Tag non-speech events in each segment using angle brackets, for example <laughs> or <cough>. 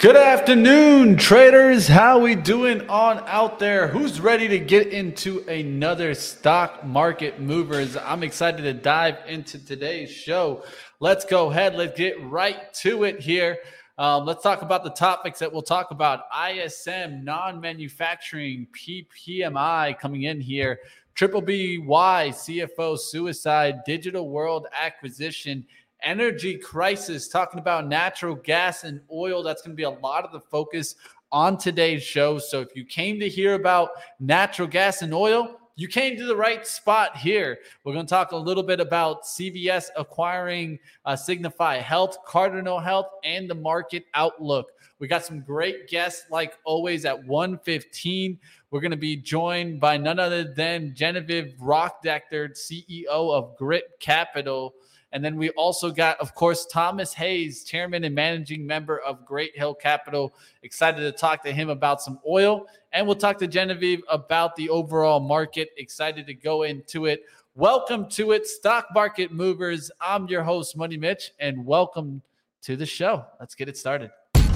Good afternoon, traders. How we doing on out there? Who's ready to get into another stock market movers? I'm excited to dive into today's show. Let's go ahead. Let's get right to it here. Um, let's talk about the topics that we'll talk about. ISM, non-manufacturing, PPMI coming in here. Triple BY, CFO, suicide, digital world acquisition energy crisis, talking about natural gas and oil. That's going to be a lot of the focus on today's show. So if you came to hear about natural gas and oil, you came to the right spot here. We're going to talk a little bit about CVS acquiring uh, Signify Health, Cardinal Health, and the market outlook. We got some great guests, like always, at 115. We're going to be joined by none other than Genevieve Roch-Decter, CEO of Grit Capital. And then we also got, of course, Thomas Hayes, chairman and managing member of Great Hill Capital. Excited to talk to him about some oil. And we'll talk to Genevieve about the overall market. Excited to go into it. Welcome to it, Stock Market Movers. I'm your host, Money Mitch, and welcome to the show. Let's get it started.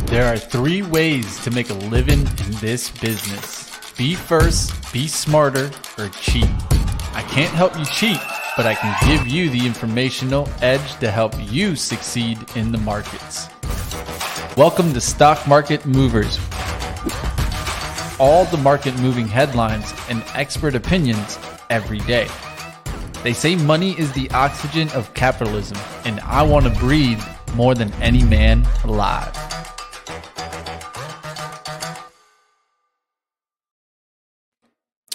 There are three ways to make a living in this business be first, be smarter, or cheat. I can't help you cheat but I can give you the informational edge to help you succeed in the markets. Welcome to Stock Market Movers. All the market moving headlines and expert opinions every day. They say money is the oxygen of capitalism, and I want to breathe more than any man alive.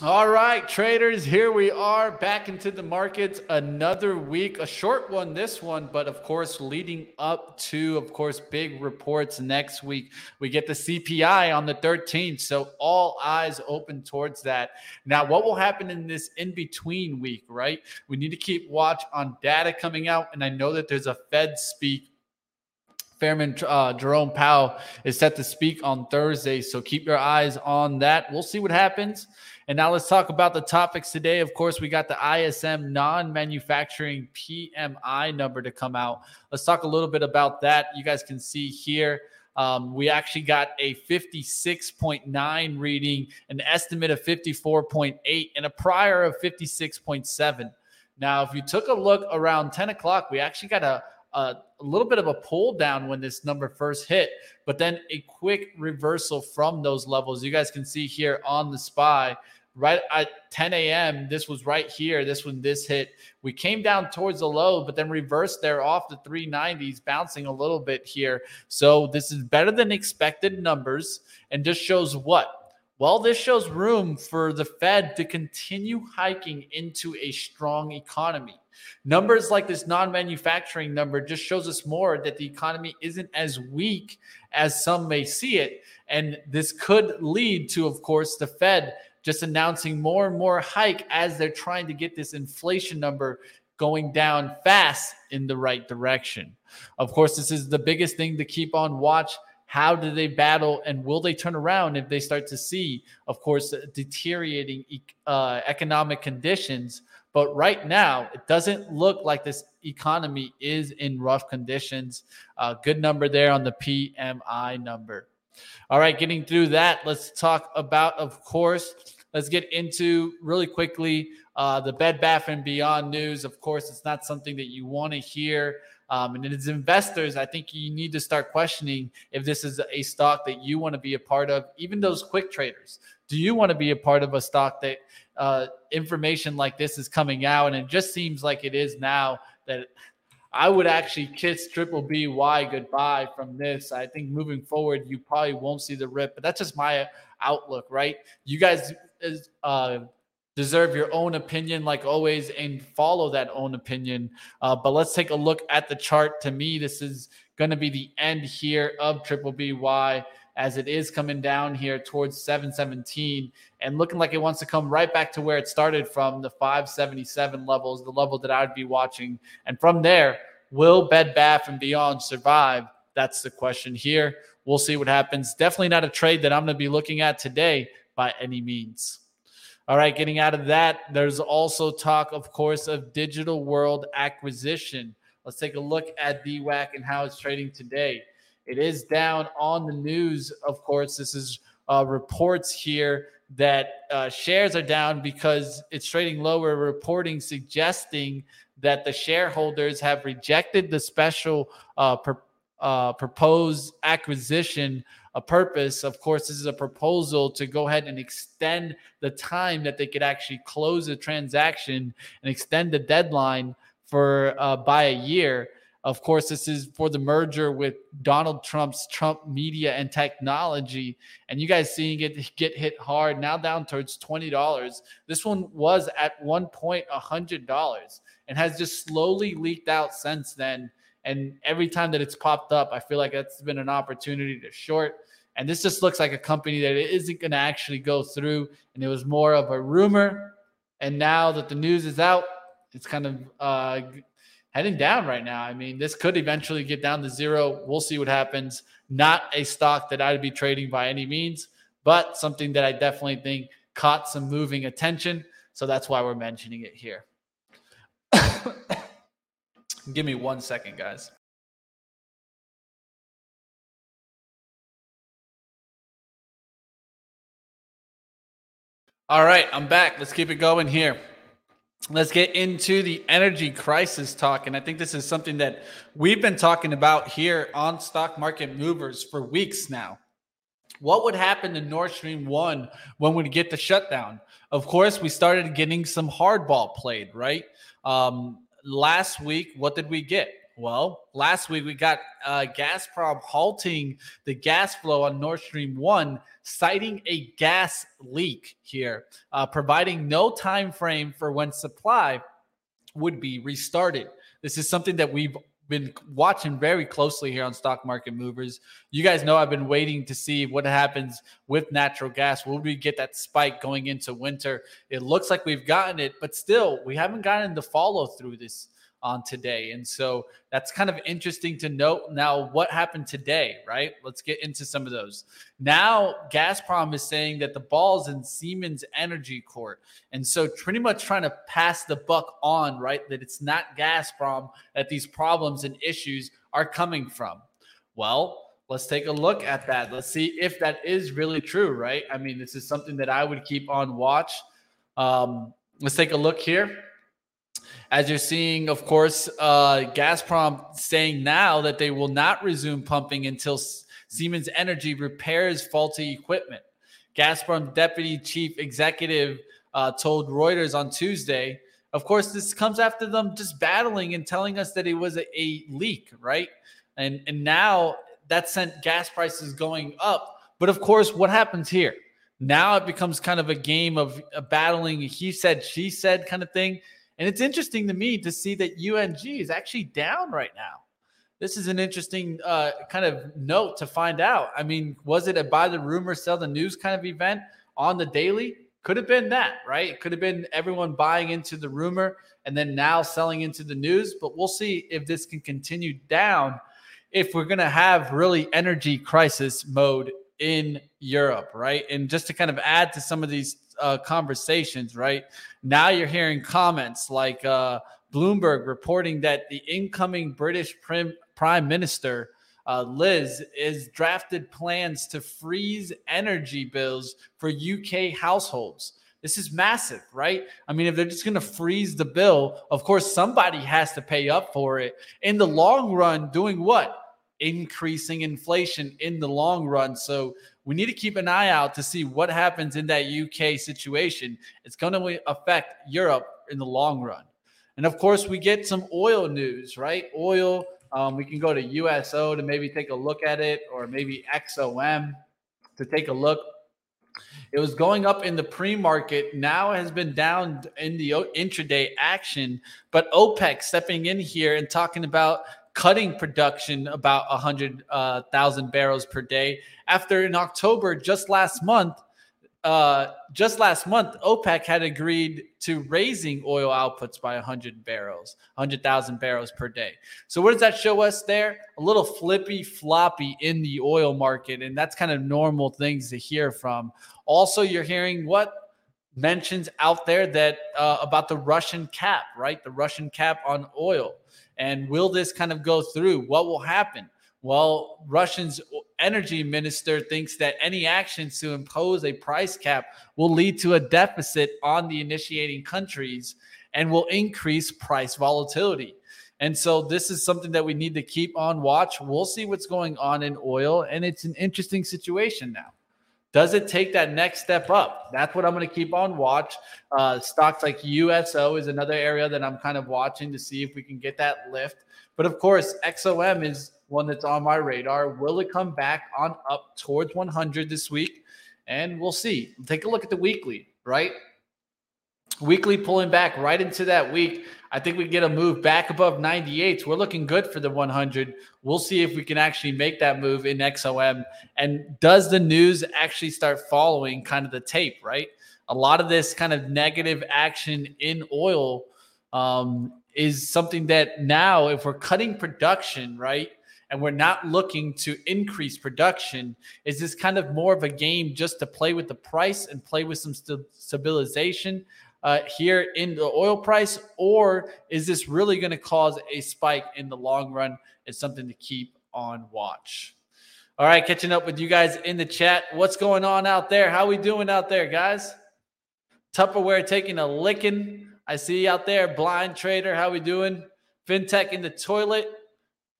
All right, traders, here we are back into the markets. Another week, a short one, this one, but of course, leading up to, of course, big reports next week. We get the CPI on the 13th, so all eyes open towards that. Now, what will happen in this in between week, right? We need to keep watch on data coming out, and I know that there's a Fed speak Chairman uh, Jerome Powell is set to speak on Thursday. So keep your eyes on that. We'll see what happens. And now let's talk about the topics today. Of course, we got the ISM non manufacturing PMI number to come out. Let's talk a little bit about that. You guys can see here. Um, we actually got a 56.9 reading, an estimate of 54.8, and a prior of 56.7. Now, if you took a look around 10 o'clock, we actually got a, a, a, little bit of a pull down when this number first hit, but then a quick reversal from those levels. You guys can see here on the SPY right at 10 a.m. This was right here. This when this hit, we came down towards the low, but then reversed there off the 390s, bouncing a little bit here. So this is better than expected numbers, and just shows what. Well, this shows room for the Fed to continue hiking into a strong economy. Numbers like this non manufacturing number just shows us more that the economy isn't as weak as some may see it. And this could lead to, of course, the Fed just announcing more and more hike as they're trying to get this inflation number going down fast in the right direction. Of course, this is the biggest thing to keep on watch. How do they battle and will they turn around if they start to see, of course, deteriorating uh, economic conditions? But right now, it doesn't look like this economy is in rough conditions. Uh, good number there on the PMI number. All right, getting through that, let's talk about, of course, let's get into really quickly uh, the Bed Bath and Beyond news. Of course, it's not something that you want to hear. Um, and as investors, I think you need to start questioning if this is a stock that you want to be a part of. Even those quick traders, do you want to be a part of a stock that uh, information like this is coming out? And it just seems like it is now that I would actually kiss Triple BY goodbye from this. I think moving forward, you probably won't see the rip, but that's just my outlook, right? You guys uh, deserve your own opinion, like always, and follow that own opinion. Uh, but let's take a look at the chart. To me, this is going to be the end here of Triple BY as it is coming down here towards 717 and looking like it wants to come right back to where it started from the 577 levels, the level that I'd be watching. And from there, will Bed Bath and Beyond survive? That's the question here. We'll see what happens. Definitely not a trade that I'm going to be looking at today by any means. All right, getting out of that, there's also talk, of course, of digital world acquisition. Let's take a look at DWAC and how it's trading today. It is down on the news, of course. This is uh, reports here that uh, shares are down because it's trading lower, reporting suggesting that the shareholders have rejected the special uh, uh, proposed acquisition a purpose. Of course, this is a proposal to go ahead and extend the time that they could actually close the transaction and extend the deadline for uh, by a year. Of course, this is for the merger with Donald Trump's Trump Media and Technology. And you guys seeing it get hit hard now down towards $20. This one was at one point $100 and has just slowly leaked out since then. And every time that it's popped up, I feel like that's been an opportunity to short. And this just looks like a company that isn't going to actually go through. And it was more of a rumor. And now that the news is out, it's kind of uh, heading down right now. I mean, this could eventually get down to zero. We'll see what happens. Not a stock that I'd be trading by any means, but something that I definitely think caught some moving attention. So that's why we're mentioning it here. <coughs> Give me one second, guys. All right, I'm back. Let's keep it going here let's get into the energy crisis talk. And I think this is something that we've been talking about here on Stock Market Movers for weeks now. What would happen to Nord Stream 1 when we get the shutdown? Of course, we started getting some hardball played, right? Um, last week, what did we get? Well, last week we got uh, Gazprom halting the gas flow on Nord Stream 1, citing a gas leak here, uh, providing no time frame for when supply would be restarted. This is something that we've been watching very closely here on Stock Market Movers. You guys know I've been waiting to see what happens with natural gas. Will we get that spike going into winter? It looks like we've gotten it, but still, we haven't gotten the follow through this on today. And so that's kind of interesting to note. Now, what happened today, right? Let's get into some of those. Now, Gazprom is saying that the ball's in Siemens Energy Court. And so, pretty much trying to pass the buck on, right? That it's not Gazprom that these problems and issues are coming from. Well, let's take a look at that. Let's see if that is really true, right? I mean, this is something that I would keep on watch. Um, let's take a look here as you're seeing, of course, uh, Gazprom saying now that they will not resume pumping until Siemens Energy repairs faulty equipment. Gazprom deputy chief executive uh, told Reuters on Tuesday. Of course, this comes after them just battling and telling us that it was a, a leak, right? And and now that sent gas prices going up. But of course, what happens here? Now it becomes kind of a game of a battling. He said, she said, kind of thing. And it's interesting to me to see that UNG is actually down right now. This is an interesting uh, kind of note to find out. I mean, was it a buy the rumor, sell the news kind of event on the daily? Could have been that, right? It could have been everyone buying into the rumor and then now selling into the news. But we'll see if this can continue down if we're going to have really energy crisis mode in Europe, right? And just to kind of add to some of these uh, conversations, right? Now you're hearing comments like uh, Bloomberg reporting that the incoming British prim- Prime Minister uh, Liz is drafted plans to freeze energy bills for UK households. This is massive, right? I mean, if they're just going to freeze the bill, of course, somebody has to pay up for it. In the long run, doing what? Increasing inflation in the long run. So we need to keep an eye out to see what happens in that UK situation. It's going to affect Europe in the long run. And of course, we get some oil news, right? Oil, um, we can go to USO to maybe take a look at it, or maybe XOM to take a look. It was going up in the pre market, now has been down in the intraday action. But OPEC stepping in here and talking about cutting production about 100,000 uh, barrels per day. After in October, just last month, uh, just last month, OPEC had agreed to raising oil outputs by 100 barrels, 100,000 barrels per day. So, what does that show us there? A little flippy floppy in the oil market. And that's kind of normal things to hear from. Also, you're hearing what? Mentions out there that uh, about the Russian cap, right? The Russian cap on oil. And will this kind of go through? What will happen? Well, Russian's energy minister thinks that any actions to impose a price cap will lead to a deficit on the initiating countries and will increase price volatility. And so this is something that we need to keep on watch. We'll see what's going on in oil, and it's an interesting situation now. Does it take that next step up? That's what I'm going to keep on watch. Uh, stocks like USO is another area that I'm kind of watching to see if we can get that lift. But of course, XOM is one that's on my radar. Will it come back on up towards 100 this week? And we'll see. Take a look at the weekly, right? Weekly pulling back right into that week. I think we get a move back above 98. We're looking good for the 100. We'll see if we can actually make that move in XOM. And does the news actually start following kind of the tape, right? A lot of this kind of negative action in oil um, is something that now, if we're cutting production, right? and we're not looking to increase production is this kind of more of a game just to play with the price and play with some st- stabilization uh, here in the oil price, or is this really going to cause a spike in the long run? It's something to keep on watch. All right, catching up with you guys in the chat. What's going on out there? How we doing out there, guys? Tupperware taking a licking. I see you out there. Blind trader, how we doing? FinTech in the toilet.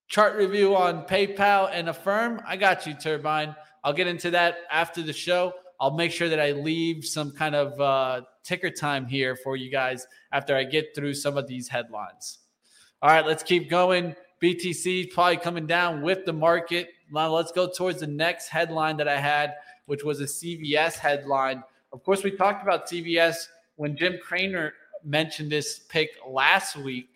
Chart review on PayPal and Affirm. I got you, Turbine. I'll get into that after the show. I'll make sure that I leave some kind of uh, ticker time here for you guys after I get through some of these headlines. All right, let's keep going. BTC probably coming down with the market. Now let's go towards the next headline that I had, which was a CVS headline. Of course, we talked about CVS when Jim Cramer mentioned this pick last week.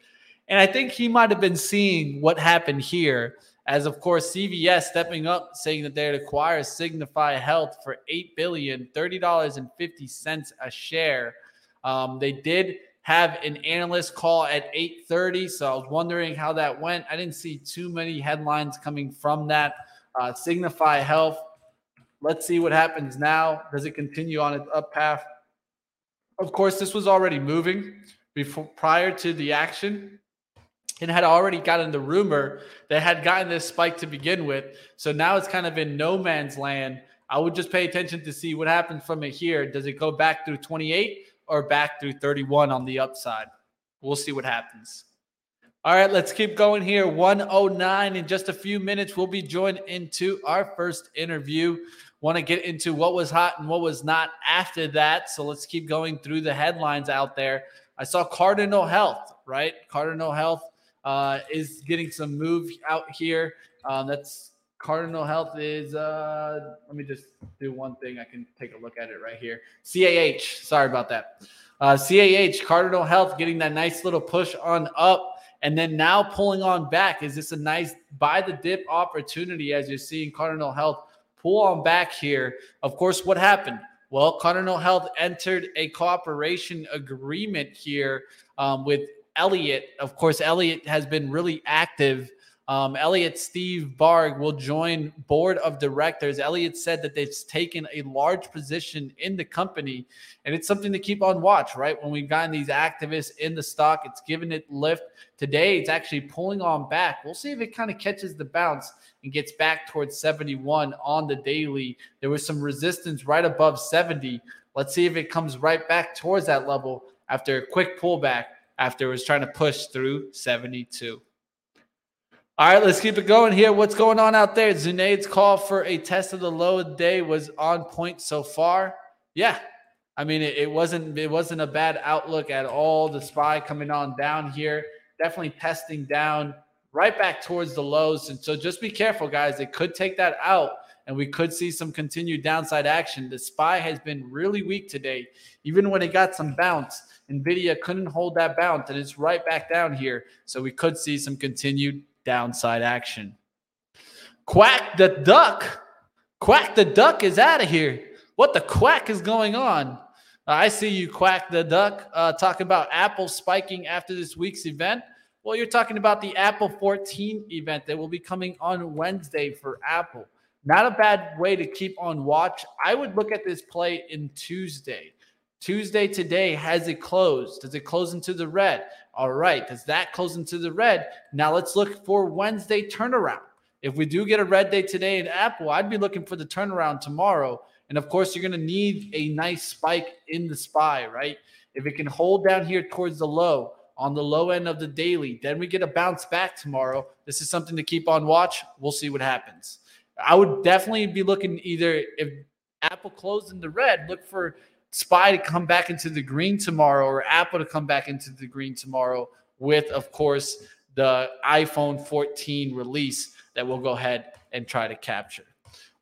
And I think he might have been seeing what happened here as of course CVS stepping up, saying that they'd acquire Signify Health for eight billion, thirty dollars and fifty cents a share. Um, they did have an analyst call at 8:30, so I was wondering how that went. I didn't see too many headlines coming from that. Uh, Signify Health. Let's see what happens now. Does it continue on its up path? Of course, this was already moving before prior to the action and had already gotten the rumor that had gotten this spike to begin with. So now it's kind of in no man's land. I would just pay attention to see what happens from it here. Does it go back through 28 or back through 31 on the upside? We'll see what happens. All right, let's keep going here. 109 in just a few minutes. We'll be joined into our first interview. Want to get into what was hot and what was not after that. So let's keep going through the headlines out there. I saw Cardinal Health, right? Cardinal Health uh, is getting some move out here. Um, that's Cardinal Health is. Uh, let me just do one thing. I can take a look at it right here. CAH. Sorry about that. Uh, CAH Cardinal Health getting that nice little push on up, and then now pulling on back. Is this a nice buy the dip opportunity as you're seeing Cardinal Health pull on back here? Of course, what happened? Well, Cardinal Health entered a cooperation agreement here um, with Elliott. Of course, Elliott has been really active. Um, Elliott Steve Barg will join board of directors. Elliott said that they've taken a large position in the company, and it's something to keep on watch. Right when we've gotten these activists in the stock, it's given it lift. Today, it's actually pulling on back. We'll see if it kind of catches the bounce and gets back towards 71 on the daily. There was some resistance right above 70. Let's see if it comes right back towards that level after a quick pullback after it was trying to push through 72. All right, let's keep it going here. What's going on out there? Zunaid's call for a test of the low day was on point so far. Yeah. I mean, it, it wasn't it wasn't a bad outlook at all. The spy coming on down here, definitely testing down right back towards the lows. And so just be careful, guys. It could take that out and we could see some continued downside action. The SPY has been really weak today, even when it got some bounce. Nvidia couldn't hold that bounce, and it's right back down here. So we could see some continued downside action. Quack the duck. Quack the duck is out of here. What the quack is going on? Uh, I see you, Quack the duck, uh, talking about Apple spiking after this week's event. Well, you're talking about the Apple 14 event that will be coming on Wednesday for Apple. Not a bad way to keep on watch. I would look at this play in Tuesday. Tuesday today has it closed? Does it close into the red? All right. Does that close into the red? Now let's look for Wednesday turnaround. if we do get a red day today in Apple, I'd be looking for the turnaround tomorrow. And of course, you're going to need a nice spike in the SPY, right? If it can hold down here towards the low on the low end of the daily, then we get a bounce back tomorrow. This is something to keep on watch. We'll see what happens. I would definitely be looking either if Apple closed in the red, look for SPY to come back into the green tomorrow or Apple to come back into the green tomorrow with, of course, the iPhone 14 release that we'll go ahead and try to capture.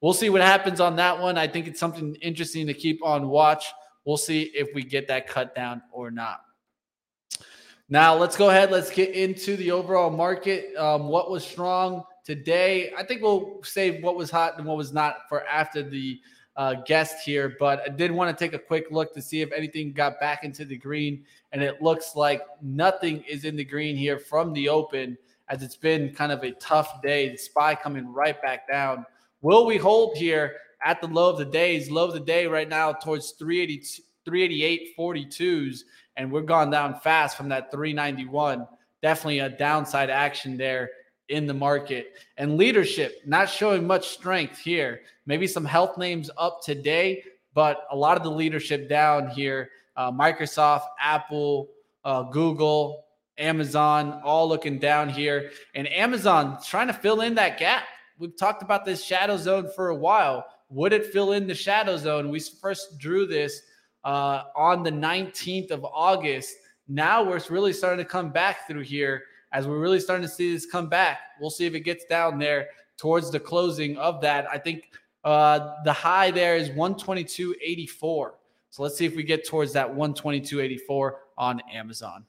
We'll see what happens on that one. I think it's something interesting to keep on watch. We'll see if we get that cut down or not. Now, let's go ahead. Let's get into the overall market. Um, what was strong today? I think we'll save what was hot and what was not for after the uh, guest here, but I did want to take a quick look to see if anything got back into the green. And it looks like nothing is in the green here from the open, as it's been kind of a tough day. The SPY coming right back down. Will we hold here at the low of the days? Low of the day right now towards 380, 388 42s, and we're gone down fast from that 391. Definitely a downside action there in the market. And leadership not showing much strength here. Maybe some health names up today, but a lot of the leadership down here. Uh, Microsoft, Apple, uh, Google, Amazon, all looking down here. And Amazon trying to fill in that gap. We've talked about this shadow zone for a while. Would it fill in the shadow zone? We first drew this uh, on the 19th of August. Now we're really starting to come back through here as we're really starting to see this come back. We'll see if it gets down there towards the closing of that. I think uh, the high there is 122.84. So let's see if we get towards that 122.84 on Amazon.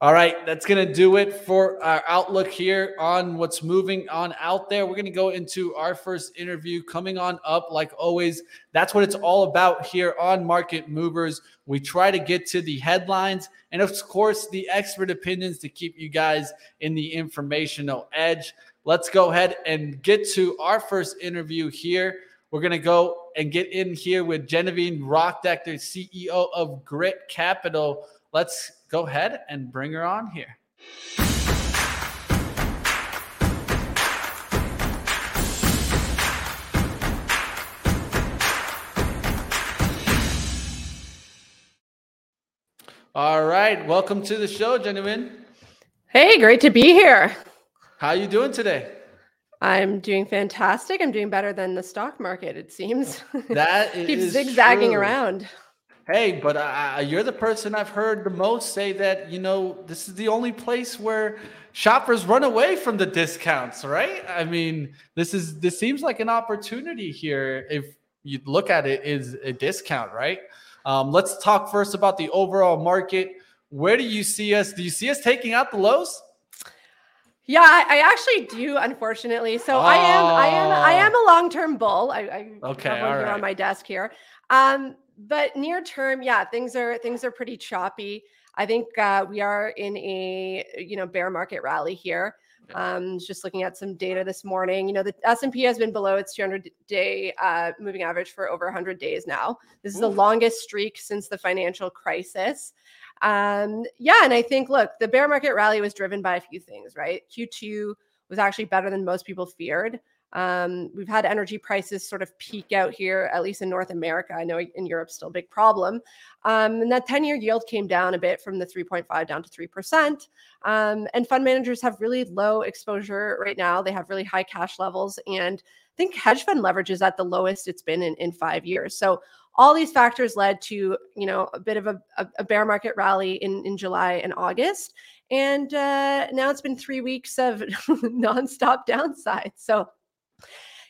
All right, that's going to do it for our outlook here on what's moving on out there. We're going to go into our first interview coming on up, like always. That's what it's all about here on Market Movers. We try to get to the headlines and, of course, the expert opinions to keep you guys in the informational edge. Let's go ahead and get to our first interview here. We're going to go and get in here with Genevieve Roch-Decter, CEO of Grit Capital. Let's go ahead and bring her on here. All right, welcome to the show, gentlemen. Hey, great to be here. How you doing today? I'm doing fantastic. I'm doing better than the stock market, it seems. That <laughs> keeps zigzagging true. around. Hey, but uh, you're the person I've heard the most say that, you know, this is the only place where shoppers run away from the discounts, right? I mean, this is this seems like an opportunity here if you look at it is a discount, right? Um, let's talk first about the overall market. Where do you see us? Do you see us taking out the lows? Yeah, I, I actually do, unfortunately. So oh. I am, I am, I am a long-term bull. I, I okay, have one right. on my desk here. Um, but near term, yeah, things are things are pretty choppy. I think uh, we are in a you know bear market rally here. Um, just looking at some data this morning, you know the S and P has been below its 200 day uh, moving average for over 100 days now. This is Ooh. the longest streak since the financial crisis. Um, yeah, and I think look, the bear market rally was driven by a few things, right? Q2 was actually better than most people feared. Um, we've had energy prices sort of peak out here, at least in North America. I know in Europe, still a big problem. Um, and that 10 year yield came down a bit from the 3.5 down to 3%. Um, and fund managers have really low exposure right now. They have really high cash levels. And I think hedge fund leverage is at the lowest it's been in, in five years. So all these factors led to you know a bit of a, a bear market rally in, in July and August. And uh, now it's been three weeks of <laughs> nonstop downside. So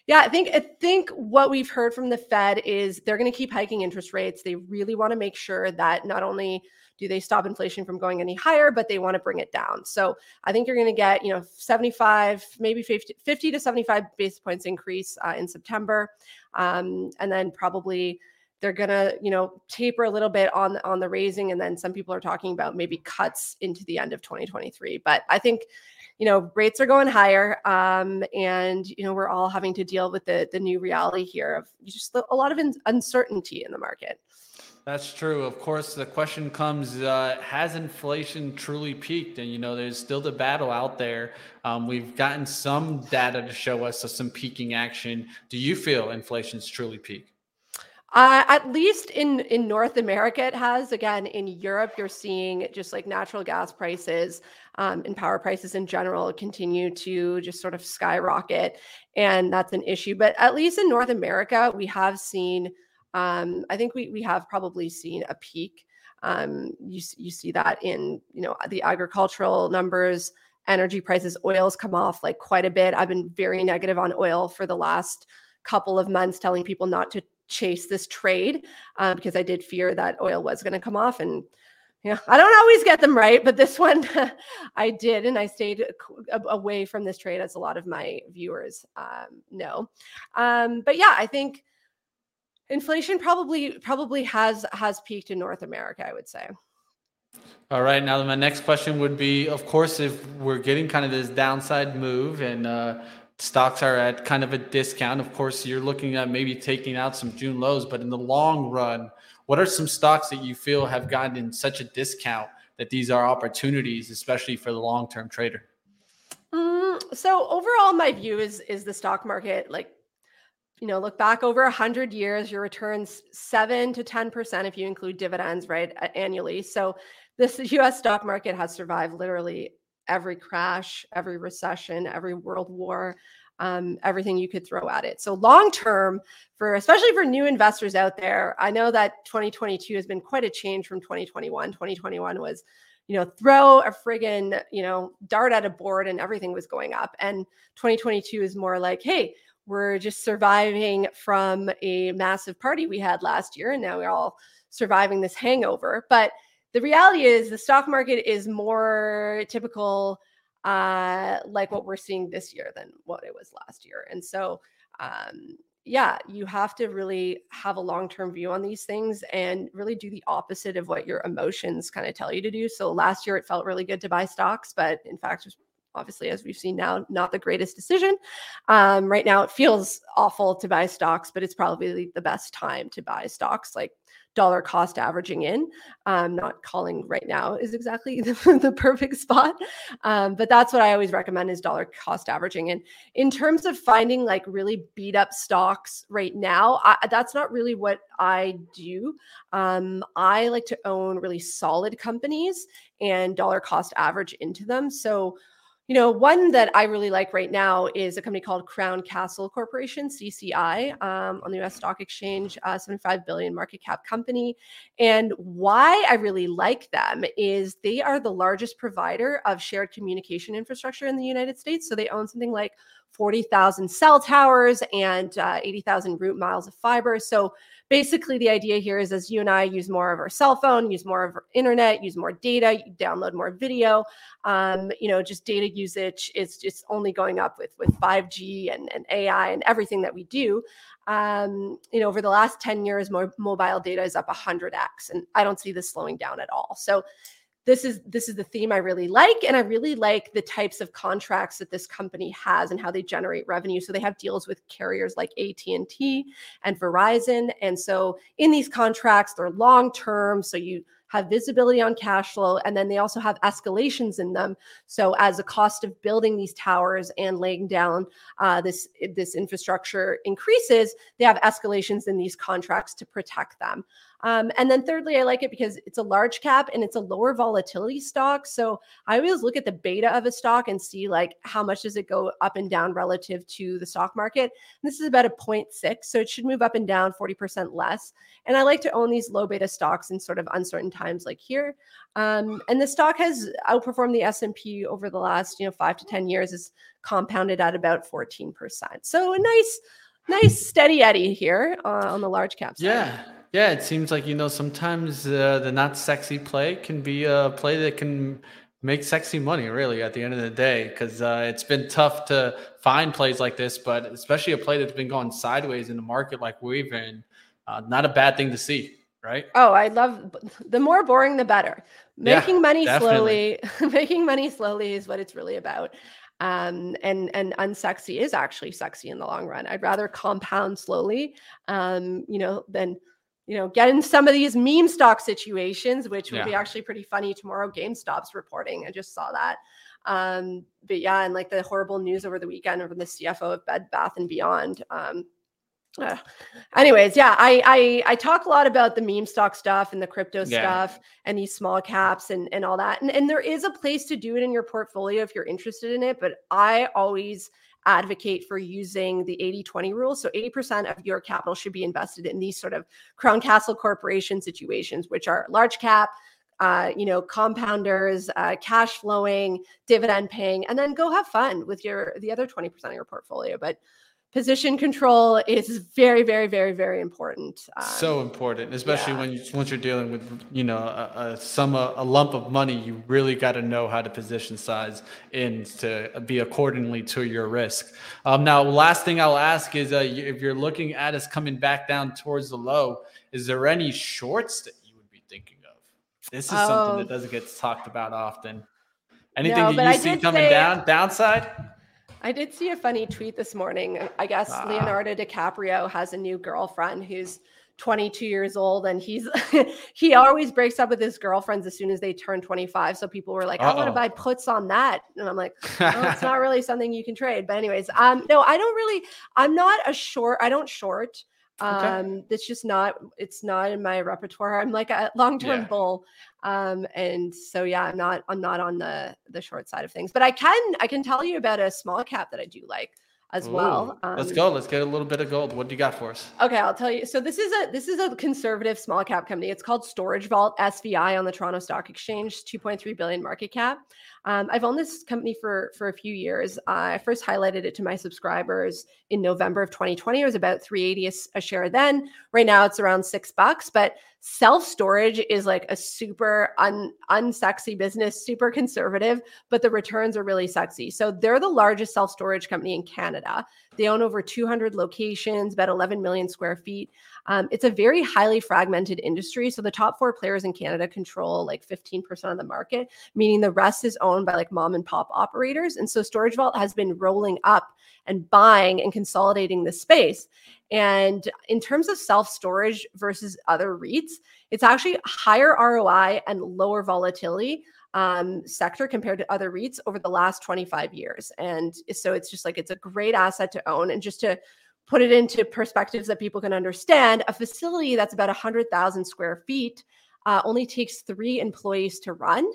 yeah, I think I think what we've heard from the Fed is they're going to keep hiking interest rates. They really want to make sure that not only do they stop inflation from going any higher, but they want to bring it down. So I think you're going to get, you know, 75, maybe 50, 50 to 75 basis points increase uh, in September. Um, and then probably they're going to, you know, taper a little bit on, on the raising. And then some people are talking about maybe cuts into the end of 2023. But I think you know rates are going higher um, and you know we're all having to deal with the the new reality here of just a lot of uncertainty in the market That's true. Of course, the question comes: uh, Has inflation truly peaked? And you know, there's still the battle out there. Um, we've gotten some data to show us some peaking action. Do you feel inflation's truly peaked? Uh, at least in in North America, it has. Again, in Europe, you're seeing just like natural gas prices um, and power prices in general continue to just sort of skyrocket, and that's an issue. But at least in North America, we have seen um, I think we we have probably seen a peak. Um, you you see that in you know the agricultural numbers, energy prices, oils come off like quite a bit. I've been very negative on oil for the last couple of months, telling people not to chase this trade um, because I did fear that oil was going to come off and. Yeah, I don't always get them right, but this one <laughs> I did, and I stayed away from this trade, as a lot of my viewers um, know. Um, but yeah, I think inflation probably probably has has peaked in North America, I would say. All right. Now, my next question would be, of course, if we're getting kind of this downside move and uh, stocks are at kind of a discount, of course, you're looking at maybe taking out some June lows. But in the long run, what are some stocks that you feel have gotten in such a discount that these are opportunities, especially for the long term trader? Mm, so overall, my view is is the stock market like you know, look back over 100 years, your returns 7 to 10% if you include dividends, right, annually. So this <laughs> US stock market has survived literally every crash, every recession, every world war, um, everything you could throw at it. So long term, for especially for new investors out there, I know that 2022 has been quite a change from 2021. 2021 was you know, throw a friggin', you know, dart at a board and everything was going up. And 2022 is more like, hey, we're just surviving from a massive party we had last year, and now we're all surviving this hangover. But the reality is, the stock market is more typical, uh, like what we're seeing this year than what it was last year. And so, um, yeah, you have to really have a long term view on these things and really do the opposite of what your emotions kind of tell you to do. So last year, it felt really good to buy stocks, but in fact, obviously, as we've seen now, not the greatest decision. Um, right now, it feels awful to buy stocks, but it's probably the best time to buy stocks like dollar cost averaging in. Um, not calling right now is exactly the, <laughs> the perfect spot, um, but that's what I always recommend is dollar cost averaging. And in terms of finding like really beat up stocks right now, I, that's not really what I do. Um, I like to own really solid companies and dollar cost average into them. So you know, one that I really like right now is a company called Crown Castle Corporation, CCI, um, on the US Stock Exchange, uh, 75 billion market cap company. And why I really like them is they are the largest provider of shared communication infrastructure in the United States. So they own something like 40,000 cell towers and uh, 80,000 route miles of fiber. So basically, the idea here is as you and I use more of our cell phone, use more of our internet, use more data, download more video, um, you know, just data usage is just only going up with with 5G and, and AI and everything that we do. Um, you know, over the last 10 years, more mobile data is up 100x, and I don't see this slowing down at all. So this is this is the theme I really like and I really like the types of contracts that this company has and how they generate revenue so they have deals with carriers like AT&T and Verizon and so in these contracts they're long term so you have visibility on cash flow, and then they also have escalations in them. So as the cost of building these towers and laying down uh, this this infrastructure increases, they have escalations in these contracts to protect them. Um, and then thirdly, I like it because it's a large cap and it's a lower volatility stock. So I always look at the beta of a stock and see like how much does it go up and down relative to the stock market. And this is about a 0.6, so it should move up and down 40% less. And I like to own these low beta stocks in sort of uncertain times like here. Um, and the stock has outperformed the S&P over the last, you know, five to 10 years is compounded at about 14%. So a nice, nice steady eddy here uh, on the large cap side. Yeah. Yeah, it seems like you know sometimes uh, the not sexy play can be a play that can make sexy money. Really, at the end of the day, because uh, it's been tough to find plays like this, but especially a play that's been going sideways in the market like we've been, uh, not a bad thing to see, right? Oh, I love the more boring the better. Making yeah, money definitely. slowly, <laughs> making money slowly is what it's really about um, and and unsexy is actually sexy in the long run. I'd rather compound slowly, um, you know, than you know, get in some of these meme stock situations, which would Yeah. be actually pretty funny tomorrow. GameStop's reporting. I just saw that. Um, but yeah, and like the horrible news over the weekend from the CFO of Bed Bath and Beyond. Um, uh, anyways, yeah, I, I I talk a lot about the meme stock stuff and the crypto Yeah. stuff and these small caps and and all that. And and there is a place to do it in your portfolio if you're interested in it, but I always advocate for using the 80-20 rule. So 80% of your capital should be invested in these sort of crown castle corporation situations, which are large cap, uh, you know, compounders, uh, cash flowing, dividend paying, and then go have fun with your the other 20% of your portfolio. But position control is very, very, very, very important. Um, so important, especially yeah. when you once you're dealing with you know a, a sum a, a lump of money. You really got to know how to position size in to be accordingly to your risk. Um, now, last thing I'll ask is uh, if you're looking at us coming back down towards the low, is there any shorts that you would be thinking of? This is something Oh. that doesn't get talked about often. Anything No, that you I see coming say- down downside? I did see a funny tweet this morning. I guess Ah. Leonardo DiCaprio has a new girlfriend who's 22 years old and he's <laughs> he always breaks up with his girlfriends as soon as they turn 25 so people were like i want to buy puts on that and i'm like <laughs> well, it's not really something you can trade but anyways um no i don't really i'm not a short i don't short Okay. um it's just not it's not in my repertoire i'm like a long-term Yeah. bull um and so yeah i'm not i'm not on the the short side of things but i can i can tell you about a small cap that i do like as well Ooh, let's Um, go. Let's get a little bit of gold. What do you got for us? Okay, I'll tell you. So this is a this is a conservative small cap company. It's called Storage Vault SVI on the Toronto Stock Exchange. 2.3 billion market cap. Um, I've owned this company for for a few years. I first highlighted it to my subscribers in November of 2020. It was about 380 a share then. Right now it's around six bucks. But self storage is like a super un unsexy business, super conservative, but the returns are really sexy. So they're the largest self storage company in Canada. They own over 200 locations, about 11 million square feet. Um, it's a very highly fragmented industry. So the top four players in Canada control like 15% of the market, meaning the rest is owned by like mom and pop operators. And so Storage Vault has been rolling up and buying and consolidating the space. And in terms of self storage versus other REITs, it's actually higher ROI and lower volatility um, sector compared to other REITs over the last 25 years. And so it's just like it's a great asset to own. And just to put it into perspectives that people can understand, a facility that's about 100,000 square feet uh, only takes three employees to run.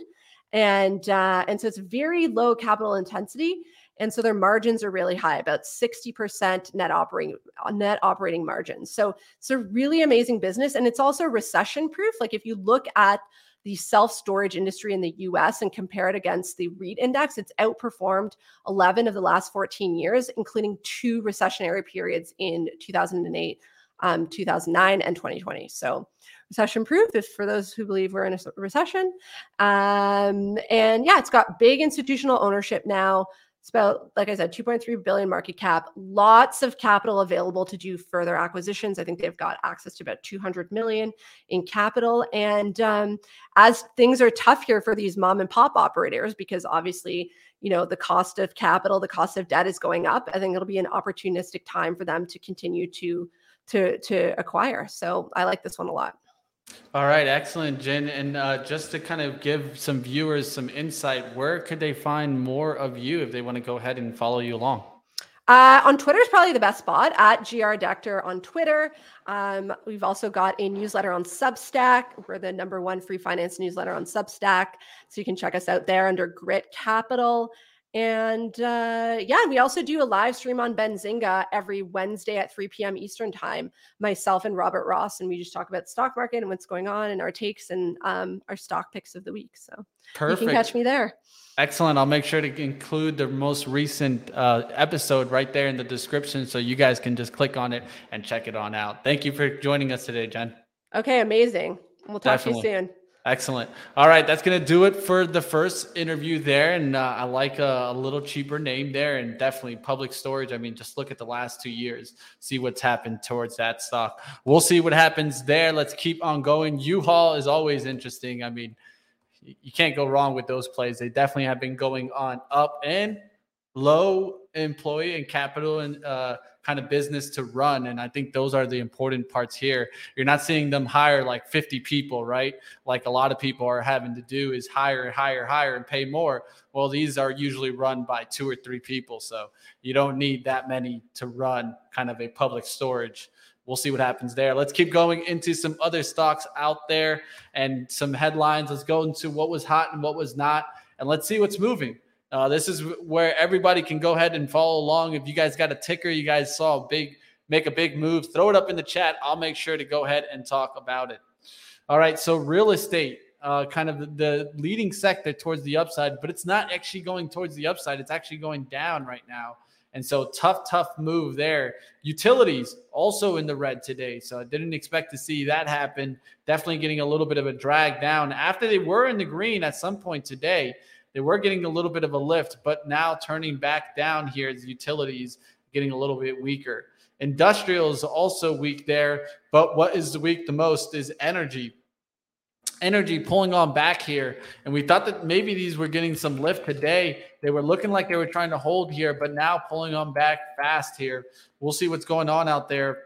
And uh, and so it's very low capital intensity, and so their margins are really high, about sixty percent net operating net operating margins. So it's a really amazing business, and it's also recession proof. Like if you look at the self storage industry in the US and compare it against the REIT index, it's outperformed 11 of the last 14 years, including two recessionary periods in 2008, um, 2009, and 2020. So, recession proof if for those who believe we're in a recession. Um, and yeah, it's got big institutional ownership now. It's about, like I said, 2.3 billion market cap, lots of capital available to do further acquisitions. I think they've got access to about 200 million in capital. And um, as things are tough here for these mom and pop operators, because obviously, you know, the cost of capital, the cost of debt is going up. I think it'll be an opportunistic time for them to continue to to to acquire. So I like this one a lot. All right, excellent, Jen. And uh, just to kind of give some viewers some insight, where could they find more of you if they want to go ahead and follow you along? Uh, on Twitter is probably the best spot at GR Decter on Twitter. Um, we've also got a newsletter on Substack. We're the number one free finance newsletter on Substack. So you can check us out there under Grit Capital. And uh, yeah, we also do a live stream on Benzinga every Wednesday at 3 p.m. Eastern time, myself and Robert Ross. And we just talk about the stock market and what's going on and our takes and um, our stock picks of the week. So Perfect. you can catch me there. Excellent. I'll make sure to include the most recent uh, episode right there in the description so you guys can just click on it and check it on out. Thank you for joining us today, Jen. Okay, amazing. We'll talk Definitely. to you soon. Excellent. All right, that's gonna do it for the first interview there, and uh, I like a, a little cheaper name there, and definitely public storage. I mean, just look at the last two years, see what's happened towards that stock. We'll see what happens there. Let's keep on going. U-Haul is always interesting. I mean, you can't go wrong with those plays. They definitely have been going on up and low employee and capital and uh, kind of business to run. And I think those are the important parts here. You're not seeing them hire like 50 people, right? Like a lot of people are having to do is hire, and hire, hire, and pay more. Well, these are usually run by two or three people. So you don't need that many to run kind of a public storage we'll see what happens there. Let's keep going into some other stocks out there and some headlines. Let's go into what was hot and what was not, and let's see what's moving. Uh, this is where everybody can go ahead and follow along. If you guys got a ticker, you guys saw a big make a big move, throw it up in the chat. I'll make sure to go ahead and talk about it. All right, so real estate, uh, kind of the leading sector towards the upside, but it's not actually going towards the upside. It's actually going down right now. And so tough, tough move there. Utilities also in the red today. So I didn't expect to see that happen. Definitely getting a little bit of a drag down after they were in the green at some point today. They were getting a little bit of a lift, but now turning back down here as utilities getting a little bit weaker. Industrial is also weak there, but what is weak the most is energy energy pulling on back here. And we thought that maybe these were getting some lift today. They were looking like they were trying to hold here, but now pulling on back fast here. We'll see what's going on out there.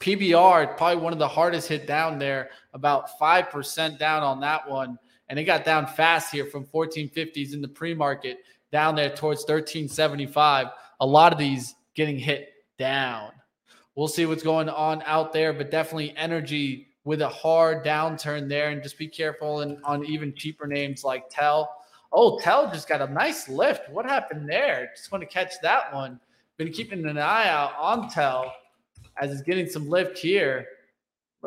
PBR, probably one of the hardest hit down there, about 5% down on that one. And it got down fast here from 1450s in the pre market down there towards 1375. A lot of these getting hit down. We'll see what's going on out there, but definitely energy with a hard downturn there, and just be careful and on even cheaper names like TEL. Oh, TEL just got a nice lift. What happened there? Just want to catch that one. Been keeping an eye out on TEL as it's getting some lift here.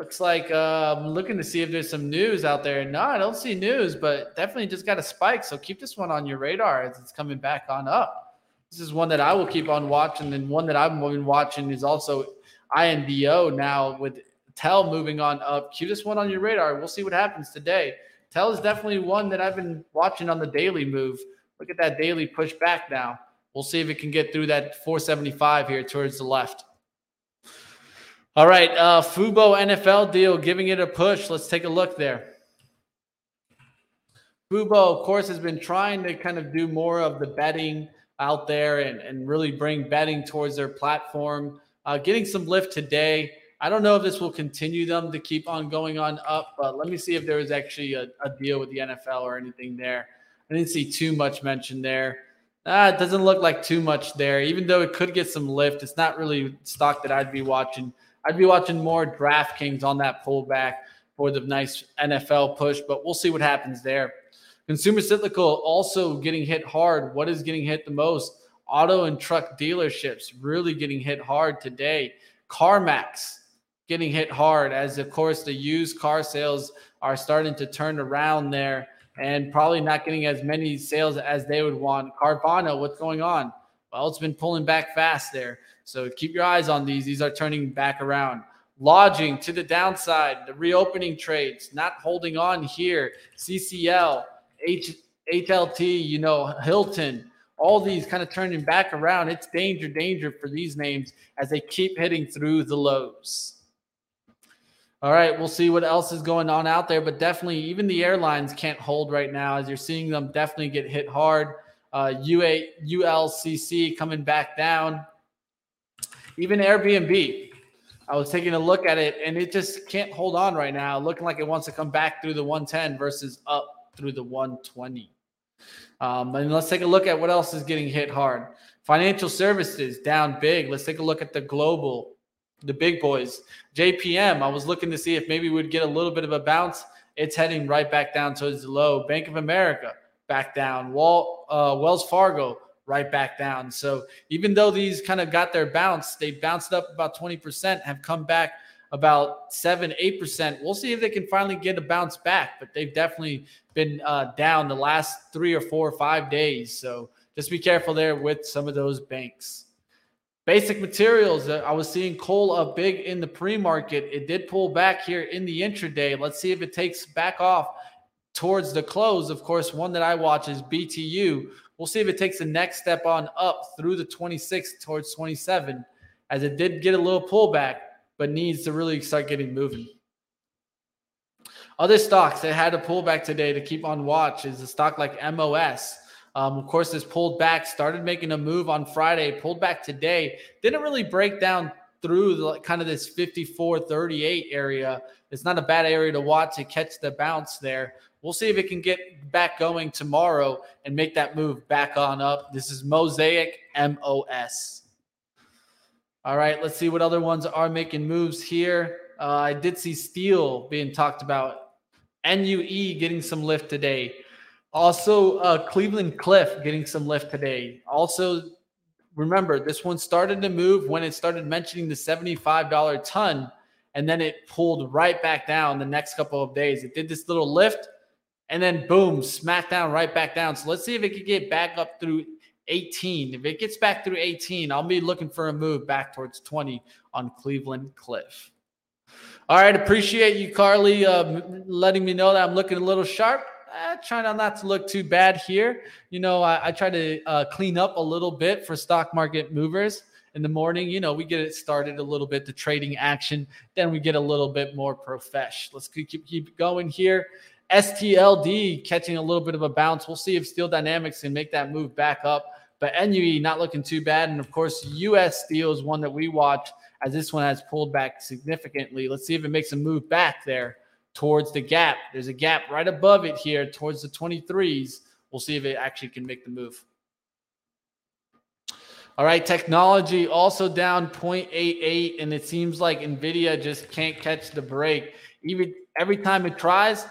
Looks like uh, I'm looking to see if there's some news out there. No, I don't see news, but definitely just got a spike. So keep this one on your radar as it's coming back on up. This is one that I will keep on watching, and one that I've been watching is also INVO now with TEL moving on up. Keep this one on your radar. We'll see what happens today. TEL is definitely one that I've been watching on the daily move. Look at that daily push back now. We'll see if it can get through that 475 here towards the left. All right, uh, Fubo NFL deal, giving it a push. Let's take a look there. Fubo, of course, has been trying to kind of do more of the betting out there and, and really bring betting towards their platform. Uh, getting some lift today. I don't know if this will continue them to keep on going on up, but let me see if there was actually a, a deal with the NFL or anything there. I didn't see too much mentioned there. Ah, it doesn't look like too much there, even though it could get some lift. It's not really stock that I'd be watching. I'd be watching more DraftKings on that pullback for the nice NFL push, but we'll see what happens there. Consumer cyclical also getting hit hard. What is getting hit the most? Auto and truck dealerships really getting hit hard today. CarMax getting hit hard as, of course, the used car sales are starting to turn around there and probably not getting as many sales as they would want. Carvana, what's going on? Well, it's been pulling back fast there. So keep your eyes on these. These are turning back around. Lodging to the downside, the reopening trades, not holding on here. CCL, H, HLT, you know, Hilton, all these kind of turning back around. It's danger, danger for these names as they keep hitting through the lows. All right, we'll see what else is going on out there, but definitely even the airlines can't hold right now as you're seeing them definitely get hit hard. Uh, UA, ULCC coming back down. Even Airbnb, I was taking a look at it and it just can't hold on right now, looking like it wants to come back through the 110 versus up through the 120. Um, and let's take a look at what else is getting hit hard. Financial services down big. Let's take a look at the global the big boys. JPM, I was looking to see if maybe we'd get a little bit of a bounce. It's heading right back down towards the low. Bank of America back down. Wall, uh, Wells Fargo right back down. So even though these kind of got their bounce, they bounced up about 20%, have come back about 7 8%. We'll see if they can finally get a bounce back, but they've definitely been uh, down the last three or four or five days. So just be careful there with some of those banks. Basic materials. Uh, I was seeing coal up big in the pre market. It did pull back here in the intraday. Let's see if it takes back off towards the close. Of course, one that I watch is BTU. We'll see if it takes the next step on up through the 26 towards 27, as it did get a little pullback, but needs to really start getting moving. Other stocks that had a pullback today to keep on watch is a stock like MOS. Um, of course, this pulled back, started making a move on Friday, pulled back today. Didn't really break down through the, kind of this 54 38 area. It's not a bad area to watch to catch the bounce there. We'll see if it can get back going tomorrow and make that move back on up. This is Mosaic MOS. All right, let's see what other ones are making moves here. Uh, I did see steel being talked about. NUE getting some lift today. Also, uh, Cleveland Cliff getting some lift today. Also, remember this one started to move when it started mentioning the $75 ton, and then it pulled right back down the next couple of days. It did this little lift, and then boom, smack down right back down. So let's see if it could get back up through 18. If it gets back through 18, I'll be looking for a move back towards 20 on Cleveland Cliff. All right, appreciate you, Carly, uh, letting me know that I'm looking a little sharp eh, trying not to look too bad here. You know, I, I try to uh, clean up a little bit for stock market movers in the morning. You know, we get it started a little bit, the trading action. Then we get a little bit more profesh. Let's keep, keep going here. STLD catching a little bit of a bounce. We'll see if Steel Dynamics can make that move back up. But NUE not looking too bad. And of course, US Steel is one that we watch as this one has pulled back significantly. Let's see if it makes a move back there towards the gap. There's a gap right above it here towards the 23s. We'll see if it actually can make the move. All right, technology also down 0.88, and it seems like Nvidia just can't catch the break. Even every time it tries,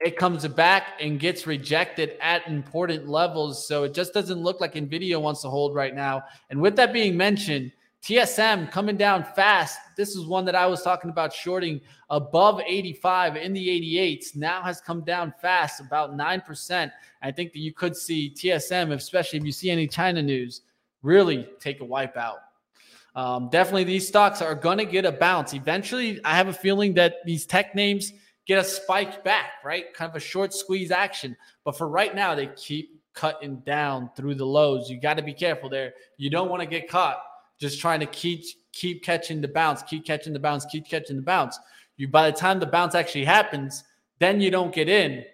it comes back and gets rejected at important levels. So it just doesn't look like Nvidia wants to hold right now. And with that being mentioned, TSM coming down fast. This is one that I was talking about shorting above 85 in the 88s. Now has come down fast, about 9%. I think that you could see TSM, especially if you see any China news, really take a wipe out. Um, definitely, these stocks are going to get a bounce. Eventually, I have a feeling that these tech names get a spike back, right? Kind of a short squeeze action. But for right now, they keep cutting down through the lows. You got to be careful there. You don't want to get caught just trying to keep keep catching the bounce, keep catching the bounce, keep catching the bounce. You by the time the bounce actually happens, then you don't get in.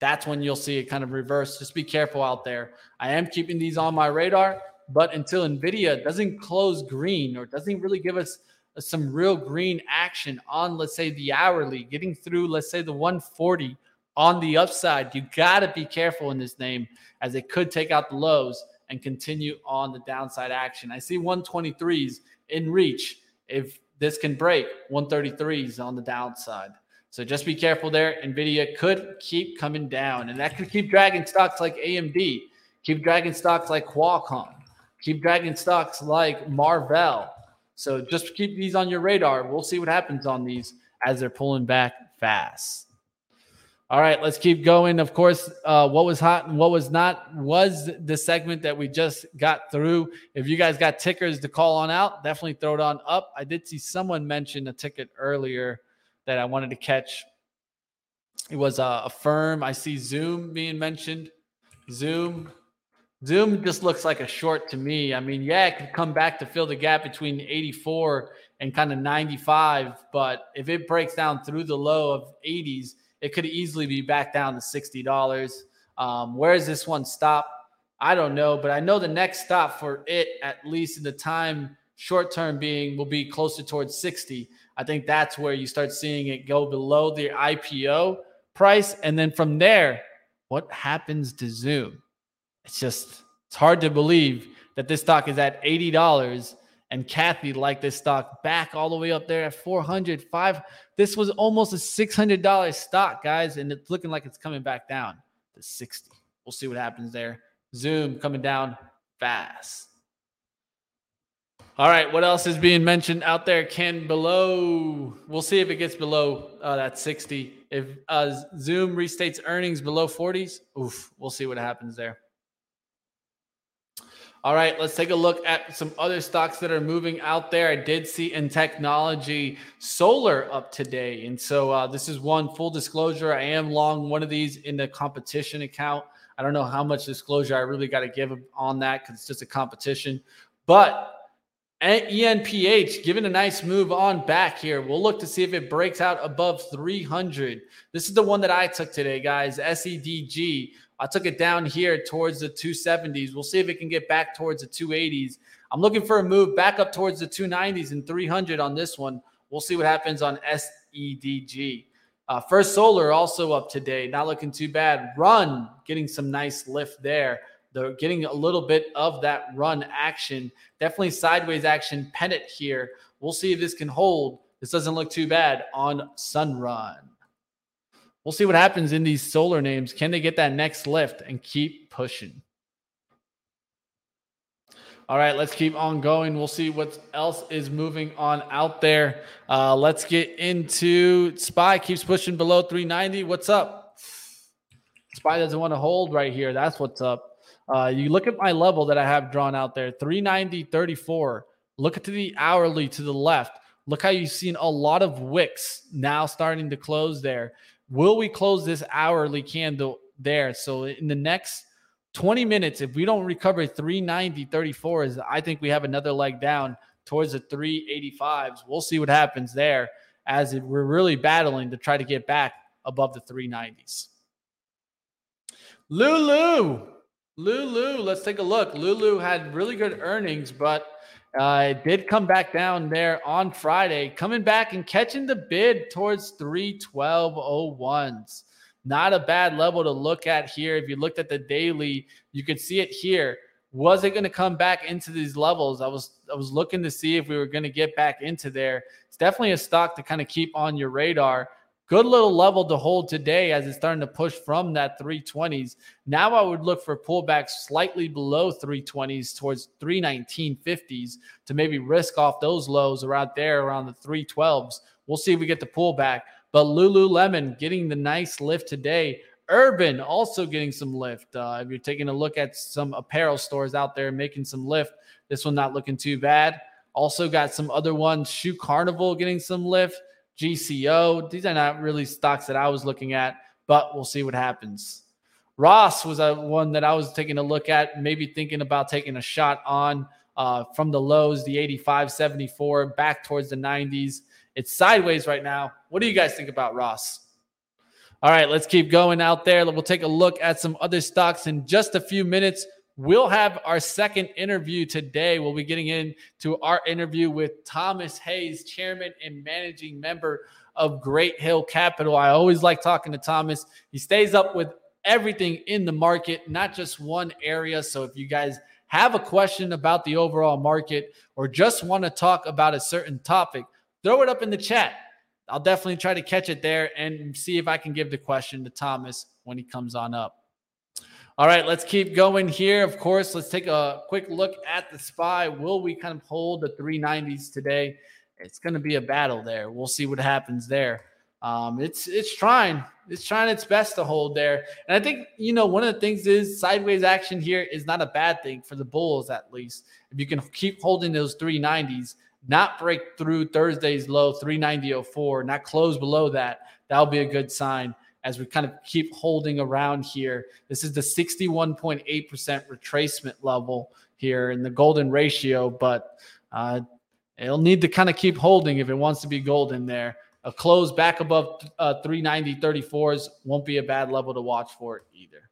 That's when you'll see it kind of reverse. Just be careful out there. I am keeping these on my radar, but until Nvidia doesn't close green or doesn't really give us uh, some real green action on, let's say, the hourly, getting through, let's say, the 140 on the upside, you got to be careful in this name as it could take out the lows and continue on the downside action. I see 123s in reach. If this can break, 133s on the downside. So just be careful there. Nvidia could keep coming down, and that could keep dragging stocks like AMD, keep dragging stocks like Qualcomm, keep dragging stocks like Marvell. So just keep these on your radar. We'll see what happens on these as they're pulling back fast. All right, let's keep going. Of course, uh, what was hot and what was not was the segment that we just got through. If you guys got tickers to call on out, definitely throw it on up. I did see someone mention a ticket earlier that I wanted to catch. It was uh, Affirm. I see Zoom being mentioned. Zoom. Zoom just looks like a short to me. I mean, yeah, it could come back to fill the gap between 84 and kind of 95, but if it breaks down through the low of 80s, it could easily be back down to $60. Um, where does this one stop? I don't know, but I know the next stop for it, at least in the time short term being, will be closer towards 60. I think that's where you start seeing it go below the IPO price. And then from there, what happens to Zoom? It's just, it's hard to believe that this stock is at $80 and Cathie liked this stock back all the way up there at 400, five. This was almost a $600 stock, guys, and it's looking like it's coming back down to 60. We'll see what happens there. Zoom coming down fast. All right, what else is being mentioned out there? Can below, we'll see if it gets below uh, that 60. If uh, Zoom restates earnings below 40s, oof, we'll see what happens there. All right, let's take a look at some other stocks that are moving out there. I did see in technology solar up today. And so uh, this is one full disclosure. I am long one of these in the competition account. I don't know how much disclosure I really got to give on that because it's just a competition. But ENPH giving a nice move on back here. We'll look to see if it breaks out above 300. This is the one that I took today, guys. SEDG I took it down here towards the 270s. We'll see if it can get back towards the 280s. I'm looking for a move back up towards the 290s and 300 on this one. We'll see what happens on SEDG. Uh, First Solar also up today, not looking too bad. Run getting some nice lift there. They're getting a little bit of that run action. Definitely sideways action pennant here. We'll see if this can hold. This doesn't look too bad on Sunrun. We'll see what happens in these solar names. Can they get that next lift and keep pushing? All right, let's keep on going. We'll see what else is moving on out there. Uh, let's get into Spy keeps pushing below 390. What's up? Spy doesn't want to hold right here. That's what's up. Uh, you look at my level that I have drawn out there 390, 34. Look at the hourly to the left. Look how you've seen a lot of wicks now starting to close there. Will we close this hourly candle there? So in the next 20 minutes, if we don't recover 390, 34s, I think we have another leg down towards the 385s. We'll see what happens there as we're really battling to try to get back above the 390s. Lulu, Lulu, let's take a look. Lulu had really good earnings, but uh, it did come back down there on Friday, coming back and catching the bid towards 312.01s. Not a bad level to look at here. If you looked at the daily, you could see it here. Was it going to come back into these levels? I was I was looking to see if we were going to get back into there. It's definitely a stock to kind of keep on your radar. Good little level to hold today as it's starting to push from that 320s. Now I would look for pullbacks slightly below 320s towards 319.50s to maybe risk off those lows around there around the 312s. We'll see if we get the pullback. But Lululemon getting the nice lift today. Urban also getting some lift. Uh, if you're taking a look at some apparel stores out there making some lift, this one not looking too bad. Also got some other ones. Shoe Carnival getting some lift. GCO. These are not really stocks that I was looking at, but we'll see what happens. Ross was a one that I was taking a look at, maybe thinking about taking a shot on uh, from the lows, the 85, 74, back towards the 90s. It's sideways right now. What do you guys think about Ross? All right, let's keep going out there. We'll take a look at some other stocks in just a few minutes. We'll have our second interview today. We'll be getting into our interview with Thomas Hayes, chairman and managing member of Great Hill Capital. I always like talking to Thomas. He stays up with everything in the market, not just one area. So if you guys have a question about the overall market or just want to talk about a certain topic, throw it up in the chat. I'll definitely try to catch it there and see if I can give the question to Thomas when he comes on up. All right, let's keep going here. Of course, let's take a quick look at the SPY. Will we kind of hold the 390s today? It's going to be a battle there. We'll see what happens there. Um, it's it's trying, it's trying its best to hold there. And I think you know one of the things is sideways action here is not a bad thing for the Bulls at least. If you can keep holding those 390s, not break through Thursday's low 390.04, not close below that, that'll be a good sign as we kind of keep holding around here. This is the 61.8% retracement level here in the golden ratio, but uh, it'll need to kind of keep holding if it wants to be golden there. A close back above uh, 390 34s won't be a bad level to watch for either.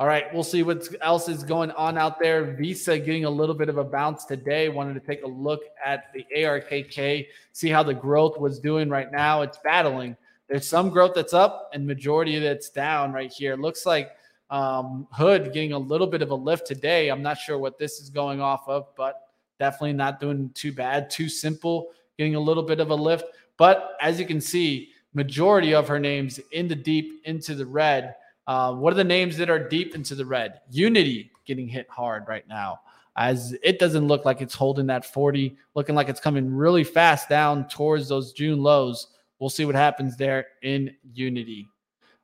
All right, we'll see what else is going on out there. Visa getting a little bit of a bounce today. Wanted to take a look at the ARKK, see how the growth was doing right now. It's battling. There's some growth that's up and majority that's down right here. It looks like um, Hood getting a little bit of a lift today. I'm not sure what this is going off of, but definitely not doing too bad. TuSimple, getting a little bit of a lift. But as you can see, majority of her names in the deep into the red. Uh, what are the names that are deep into the red? Unity getting hit hard right now, as it doesn't look like it's holding that 40, looking like it's coming really fast down towards those June lows. We'll see what happens there in Unity.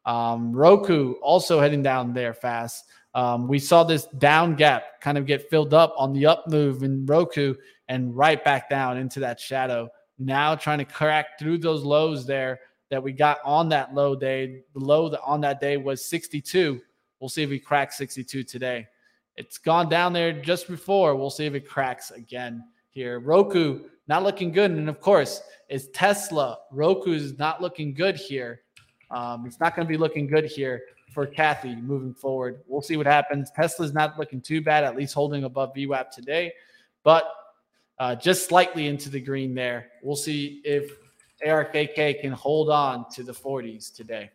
Um, Roku also heading down there fast. Um, we saw this down gap kind of get filled up on the up move in Roku and right back down into that shadow. Now trying to crack through those lows there that we got on that low day. The low on that day was 62. We'll see if we crack 62 today. It's gone down there just before. We'll see if it cracks again here. Roku not looking good. And of course, it's Tesla. Roku is not looking good here. Um, it's not going to be looking good here for Cathie moving forward. We'll see what happens. Tesla's not looking too bad, at least holding above VWAP today, but uh, just slightly into the green there. We'll see if ARKK can hold on to the 40s today.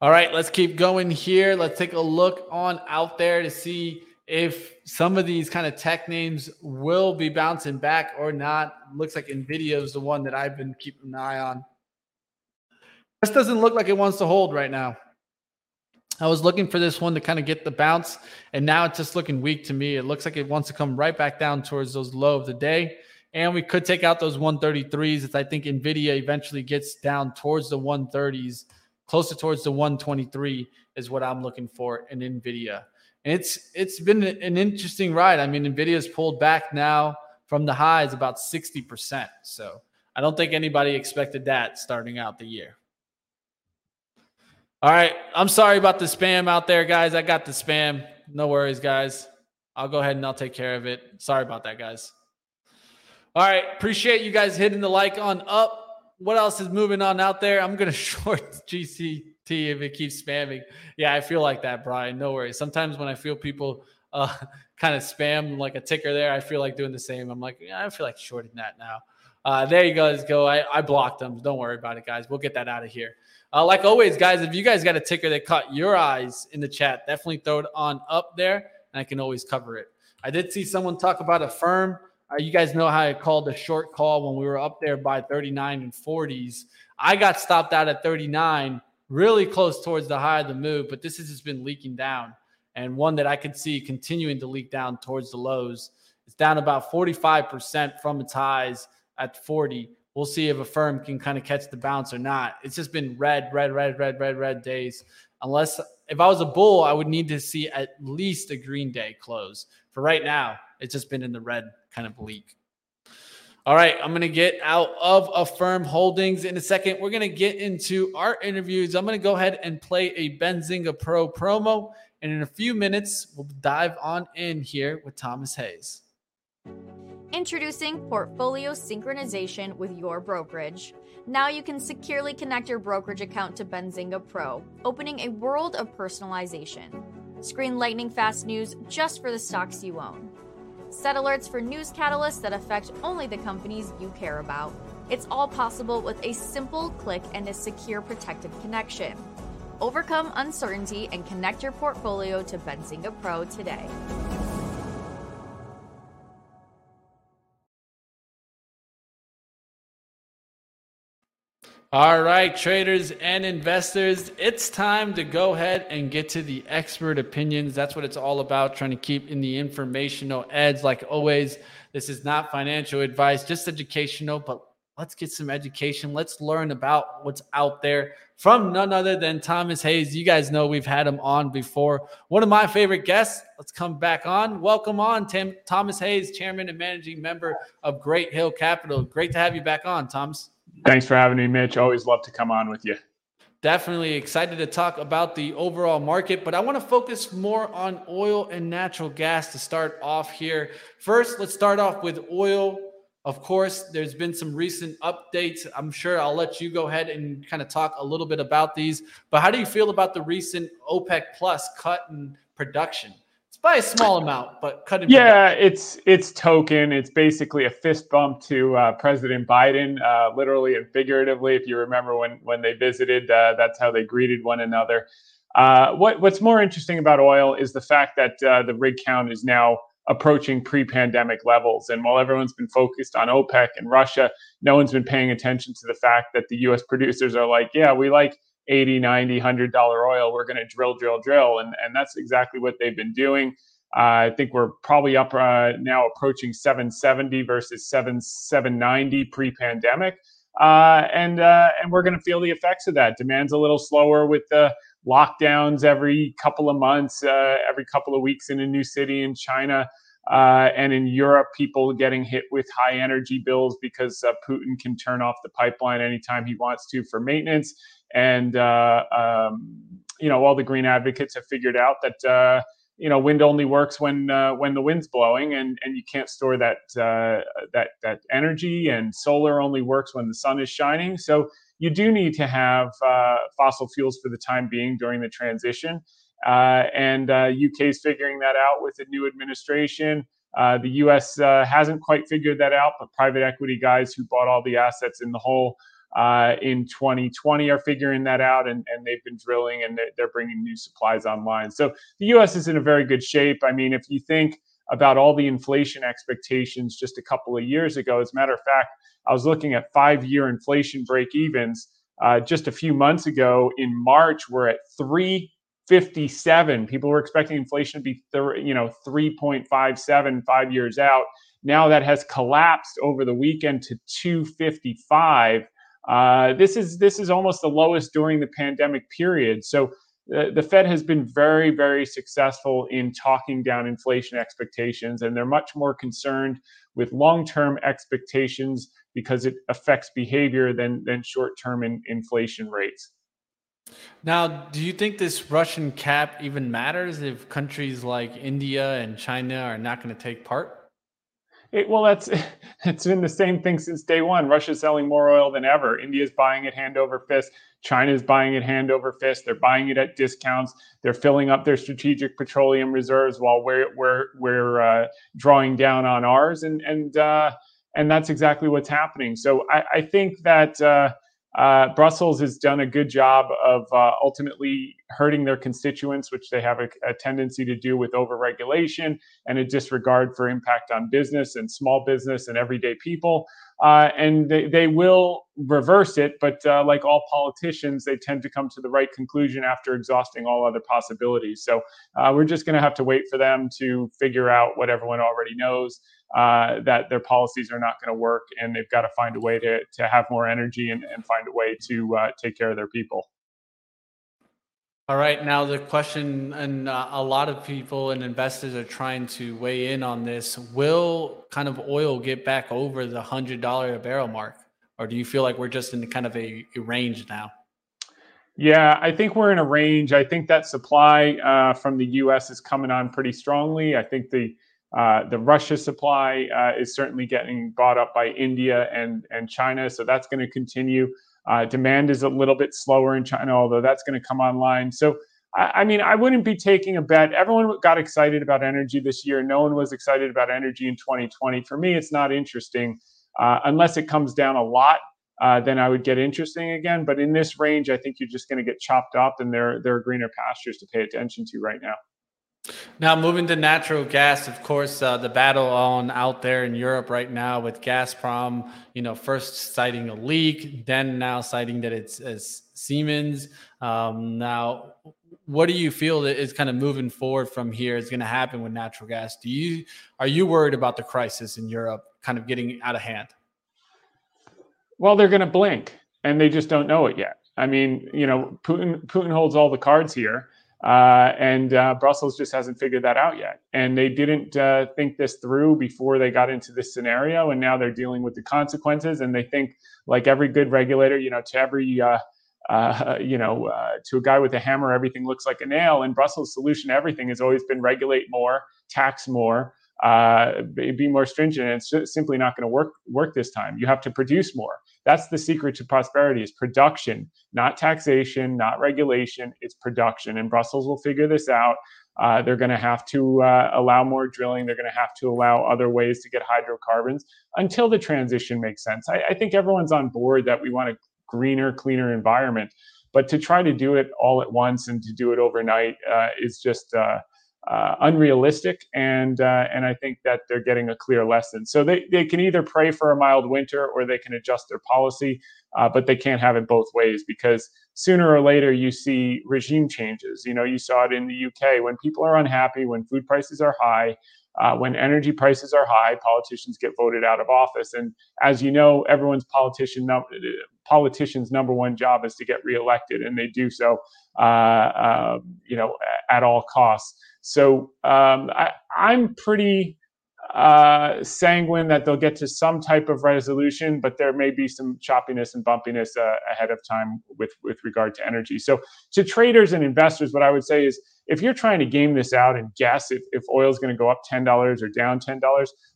All right, let's keep going here. Let's take a look on out there to see if some of these kind of tech names will be bouncing back or not. Looks like Nvidia is the one that I've been keeping an eye on. This doesn't look like it wants to hold right now. I was looking for this one to kind of get the bounce, and now it's just looking weak to me. It looks like it wants to come right back down towards those low of the day. And we could take out those 133s if I think NVIDIA eventually gets down towards the 130s, closer towards the 123 is what I'm looking for in NVIDIA. And it's it's been an interesting ride. I mean, NVIDIA's pulled back now from the highs about 60%. So I don't think anybody expected that starting out the year. All right. I'm sorry about the spam out there, guys. I got the spam. No worries, guys. I'll go ahead and I'll take care of it. Sorry about that, guys. All right. Appreciate you guys hitting the like on up. What else is moving on out there? I'm going <laughs> to short GCT if it keeps spamming. Yeah, I feel like that, Brian. No worries. Sometimes when I feel people <laughs> uh, kind of spam like a ticker there, I feel like doing the same. I'm like, yeah, I feel like shorting that now. Uh, there you guys go. I, I blocked them. Don't worry about it, guys. We'll get that out of here. Uh, like always, guys, if you guys got a ticker that caught your eyes in the chat, definitely throw it on up there and I can always cover it. I did see someone talk about Affirm. Uh, you guys know how I called a short call when we were up there by 39 and 40s. I got stopped out at 39, really close towards the high of the move, but this has just been leaking down and one that I could see continuing to leak down towards the lows. It's down about 45% from its highs at 40. We'll see if Affirm can kind of catch the bounce or not. It's just been red, red, red, red, red, red days. Unless if I was a bull, I would need to see at least a green day close. For right now, it's just been in the red kind of leak. All right, I'm going to get out of Affirm Holdings in a second. We're going to get into our interviews. I'm going to go ahead and play a Benzinga Pro promo. And in a few minutes, we'll dive on in here with Thomas Hayes. Introducing Portfolio Synchronization with your brokerage. Now you can securely connect your brokerage account to Benzinga Pro, opening a world of personalization. Screen lightning fast news just for the stocks you own. Set alerts for news catalysts that affect only the companies you care about. It's all possible with a simple click and a secure protected connection. Overcome uncertainty and connect your portfolio to Benzinga Pro today. All right, traders and investors, it's time to go ahead and get to the expert opinions. That's what it's all about, trying to keep in the informational edge. Like always, this is not financial advice, just educational, but let's get some education. Let's learn about what's out there from none other than Thomas Hayes. You guys know we've had him on before. One of my favorite guests. Let's come back on. Welcome on, Tim, Thomas Hayes, Chairman and Managing Member of Great Hill Capital. Great to have you back on, Thomas. Thanks for having me, Mitch. Always love to come on with you. Definitely excited to talk about the overall market, but I want to focus more on oil and natural gas to start off here. First, let's start off with oil. Of course, there's been some recent updates. I'm sure I'll let you go ahead and kind of talk a little bit about these. But how do you feel about the recent OPEC Plus cut in production? By a small amount, but cutting. Yeah, it's it's token. It's basically a fist bump to uh, President Biden, uh, literally and figuratively. If you remember when when they visited, uh, that's how they greeted one another. Uh, what what's more interesting about oil is the fact that uh, the rig count is now approaching pre-pandemic levels. And while everyone's been focused on OPEC and Russia, no one's been paying attention to the fact that the U.S. producers are like, yeah, we like 80 90 100 dollar oil we're going to drill drill drill and and that's exactly what they've been doing. Uh, i think we're probably up uh, now approaching 770 versus 7 790 pre-pandemic. Uh, and uh, and we're going to feel the effects of that. Demand's a little slower with the lockdowns every couple of months uh, every couple of weeks in a new city in china uh, and in Europe, people getting hit with high energy bills because Putin can turn off the pipeline anytime he wants to for maintenance. And, uh, um, you know, all the green advocates have figured out that, uh, you know, wind only works when uh, when the wind's blowing, and, and you can't store that uh, that that energy. And solar only works when the sun is shining. So you do need to have uh, fossil fuels for the time being during the transition. Uh, and UK uh, is figuring that out with the new administration. Uh, the U.S. Hasn't quite figured that out, but private equity guys who bought all the assets in the hole uh, in 2020 are figuring that out, and, and they've been drilling and they're bringing new supplies online. So the U.S. is in a very good shape. I mean, if you think about all the inflation expectations just a couple of years ago, as a matter of fact, I was looking at five-year inflation break evens uh, just a few months ago. In March, we're at 357. People were expecting inflation to be, th- you know, 3.57 five years out. Now that has collapsed over the weekend to 255. Uh, this is this is almost the lowest during the pandemic period. So the, the Fed has been very, very successful in talking down inflation expectations, and they're much more concerned with long-term expectations because it affects behavior than than short-term in, inflation rates. Now, do you think this Russian cap even matters if countries like India and China are not going to take part? It, well, that's <laughs> it's been the same thing since day one. Russia's selling more oil than ever. India's buying it hand over fist. China's buying it hand over fist. They're buying it at discounts. They're filling up their strategic petroleum reserves while we're we're we're uh, drawing down on ours, and and uh, and that's exactly what's happening. So I, I think that. Uh, uh, Brussels has done a good job of uh, ultimately hurting their constituents, which they have a, a, tendency to do with overregulation and a disregard for impact on business and small business and everyday people. Uh, and they, they will reverse it, but uh, like all politicians, they tend to come to the right conclusion after exhausting all other possibilities. So uh, we're just going to have to wait for them to figure out what everyone already knows uh, that their policies are not going to work and they've got to find a way to, to have more energy and, and find a way to uh, take care of their people. All right. Now, the question, and uh, a lot of people and investors are trying to weigh in on this will kind of oil get back over the $100 a barrel mark? Or do you feel like we're just in kind of a, a range now? Yeah, I think we're in a range. I think that supply uh, from the U.S. is coming on pretty strongly. I think the uh, the Russia supply uh, is certainly getting bought up by India and, and China, so that's going to continue. Uh, demand is a little bit slower in China, although that's going to come online. So, I, I, mean, I wouldn't be taking a bet. Everyone got excited about energy this year. No one was excited about energy in 2020. For me, it's not interesting uh, unless it comes down a lot. Uh, then I would get interesting again. But in this range, I think you're just going to get chopped up, and there there are greener pastures to pay attention to right now. Now, moving to natural gas, of course, uh, the battle on out there in Europe right now with Gazprom, you know, first citing a leak, then now citing that it's as Siemens. Um, now, what do you feel that is kind of moving forward from here is going to happen with natural gas? Do you are you worried about the crisis in Europe kind of getting out of hand? Well, they're going to blink, and they just don't know it yet. I mean, you know, Putin Putin holds all the cards here. Uh, and uh, Brussels just hasn't figured that out yet. And they didn't uh, think this through before they got into this scenario. And now they're dealing with the consequences. And they think, like every good regulator, you know, to every, uh, uh, you know, uh, to a guy with a hammer, everything looks like a nail. And Brussels' solution to everything has always been regulate more, tax more, be more stringent. And it's simply not going to work work this time. You have to produce more. That's the secret to prosperity: is production, not taxation, not regulation. It's production, and Brussels will figure this out. Uh, they're going to have to uh, allow more drilling. They're going to have to allow other ways to get hydrocarbons until the transition makes sense. I, I think everyone's on board that we want a greener, cleaner environment, but to try to do it all at once and to do it overnight uh, is just uh, unrealistic, and uh, and I think that they're getting a clear lesson. So they, they can either pray for a mild winter or they can adjust their policy, uh, but they can't have it both ways because sooner or later you see regime changes. You know, you saw it in the UK when people are unhappy, when food prices are high. Uh, when energy prices are high, politicians get voted out of office, and as you know, everyone's politician num- politician's number one job is to get reelected, and they do so, uh, um, you know, at all costs. So um, I, am pretty uh, sanguine that they'll get to some type of resolution, but there may be some choppiness and bumpiness uh, ahead of time with with regard to energy. So to traders and investors, what I would say is if you're trying to game this out and guess if, if oil is going to go up $10 or down $10,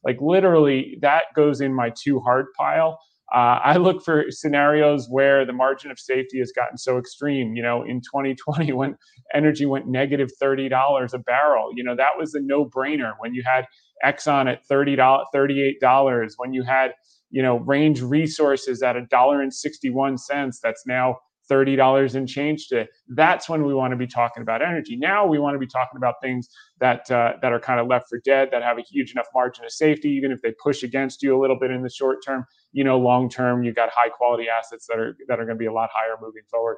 like literally that goes in my too hard pile. Uh, I look for scenarios where the margin of safety has gotten so extreme. You know, in 2020, when energy went negative $30 a barrel, you know, that was a no brainer. When you had Exxon at $30, $38, when you had, you know, Range Resources at a dollar and 61 cents, that's now $30 and change to that's when we want to be talking about energy. Now we want to be talking about things that uh, that are kind of left for dead that have a huge enough margin of safety even if they push against you a little bit in the short term. You know long term you've got high quality assets that are that are going to be a lot higher moving forward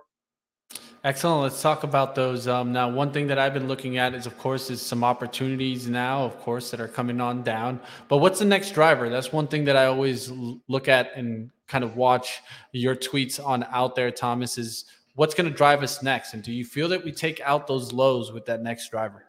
Excellent. Let's talk about those. Um, now, one thing that I've been looking at is, of course, is some opportunities now, of course, that are coming on down. But what's the next driver? That's one thing that I always look at and kind of watch your tweets on out there, Thomas. Is what's going to drive us next? And do you feel that we take out those lows with that next driver?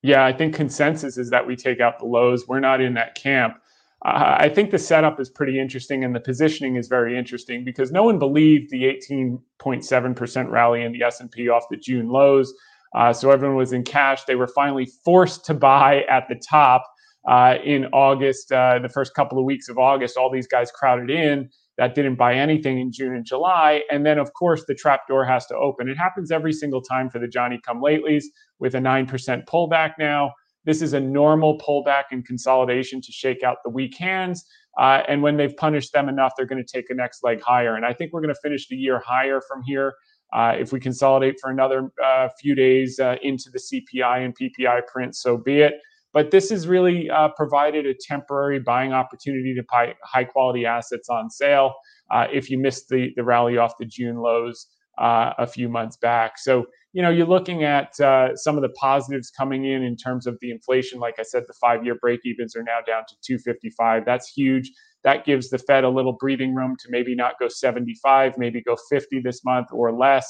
Yeah, I think consensus is that we take out the lows. We're not in that camp. I think the setup is pretty interesting and the positioning is very interesting because no one believed the 18.7% rally in the S&P off the June lows. Uh, so everyone was in cash. They were finally forced to buy at the top uh, in August. Uh, the first couple of weeks of August, all these guys crowded in that didn't buy anything in June and July. And then, of course, the trap door has to open. It happens every single time for the Johnny come latelys with a 9% pullback now. This is a normal pullback and consolidation to shake out the weak hands. Uh, and when they've punished them enough, they're going to take a next leg higher. And I think we're going to finish the year higher from here. Uh, if we consolidate for another uh, few days uh, into the CPI and PPI print, so be it. But this has really uh, provided a temporary buying opportunity to buy high quality assets on sale uh, if you missed the, the rally off the June lows a few months back. So you know, you're looking at uh, some of the positives coming in in terms of the inflation. Like I said, the five-year break evens are now down to 255. That's huge. That gives the Fed a little breathing room to maybe not go 75, maybe go 50 this month or less.